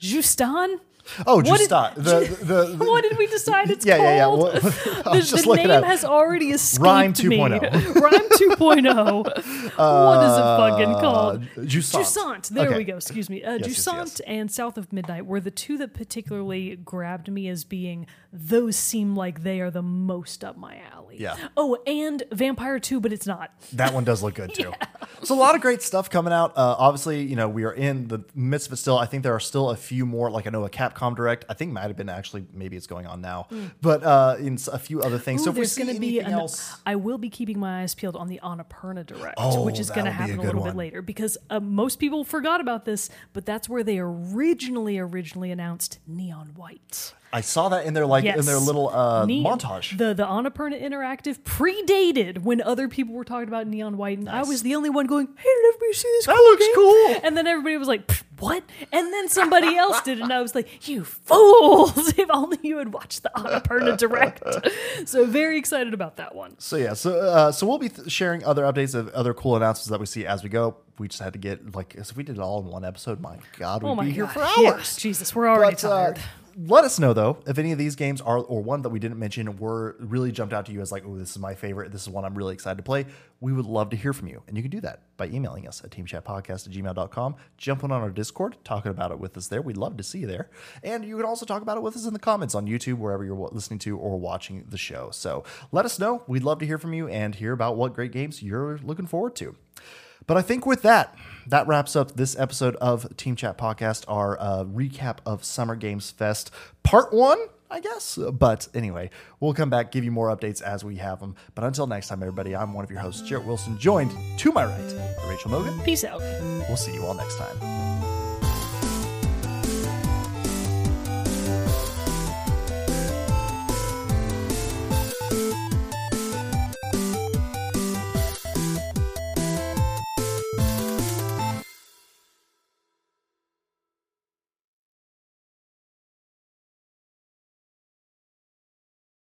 Justin? Oh, What just did-. The, the, the, What did we decide it's yeah, yeah, yeah. called? The, just the name has already escaped Rime 2. me. 2.0. Rime 2.0. what is it fucking called? Uh, Jusant. Jusant. There Okay. we go. Excuse me. Uh, Yes, yes, Jusant yes. and South of Midnight were the two that particularly grabbed me as being those seem like they are the most up my alley. Yeah. Oh, and Vampire 2, but it's not. That one does look good too. So a lot of great stuff coming out. Uh, obviously, you know we are in the midst of it still. I think there are still a few more. Like I know a Capcom Direct. I think might have been actually maybe it's going on now, but uh, in a few other things. Ooh, so if we there's see going to be an, else, I will be keeping my eyes peeled on the Annapurna Direct, Oh, which is going to that'll a happen a, little one. bit later because uh, most people forgot about this, but that's where they originally originally announced Neon White. I saw that in their like in their little uh, montage. The the Annapurna Interactive predated when other people were talking about Neon White, and I was the only one going, "Hey, did everybody see this? That cool looks game?" cool. And then everybody was like, "What?" And then somebody else did, and I was like, "You fools! If only you had watched the Annapurna Direct." so very excited about that one. So yeah, so uh, so we'll be th- sharing other updates of other cool announcements that we see as we go. We just had to get like if we did it all in one episode, my God, we'd Oh my be here god! for Yeah, hours. Jesus, we're already But, uh, tired. Let us know though if any of these games are or one that we didn't mention were really jumped out to you as like, oh, this is my favorite. This is one I'm really excited to play. We would love to hear from you. And you can do that by emailing us at teamchatpodcast at gmail.com, jumping on our Discord, talking about it with us there. We'd love to see you there. And you can also talk about it with us in the comments on YouTube, wherever you're listening to or watching the show. So let us know. We'd love to hear from you and hear about what great games you're looking forward to. But I think with that, that wraps up this episode of Team Chat Podcast, our uh, recap of Summer Games Fest Part 1, I guess. But anyway, we'll come back, give you more updates as we have them. But until next time, everybody, I'm one of your hosts, Jerrett Wilson, joined to my right by Rachel Mogan. Peace out. We'll see you all next time.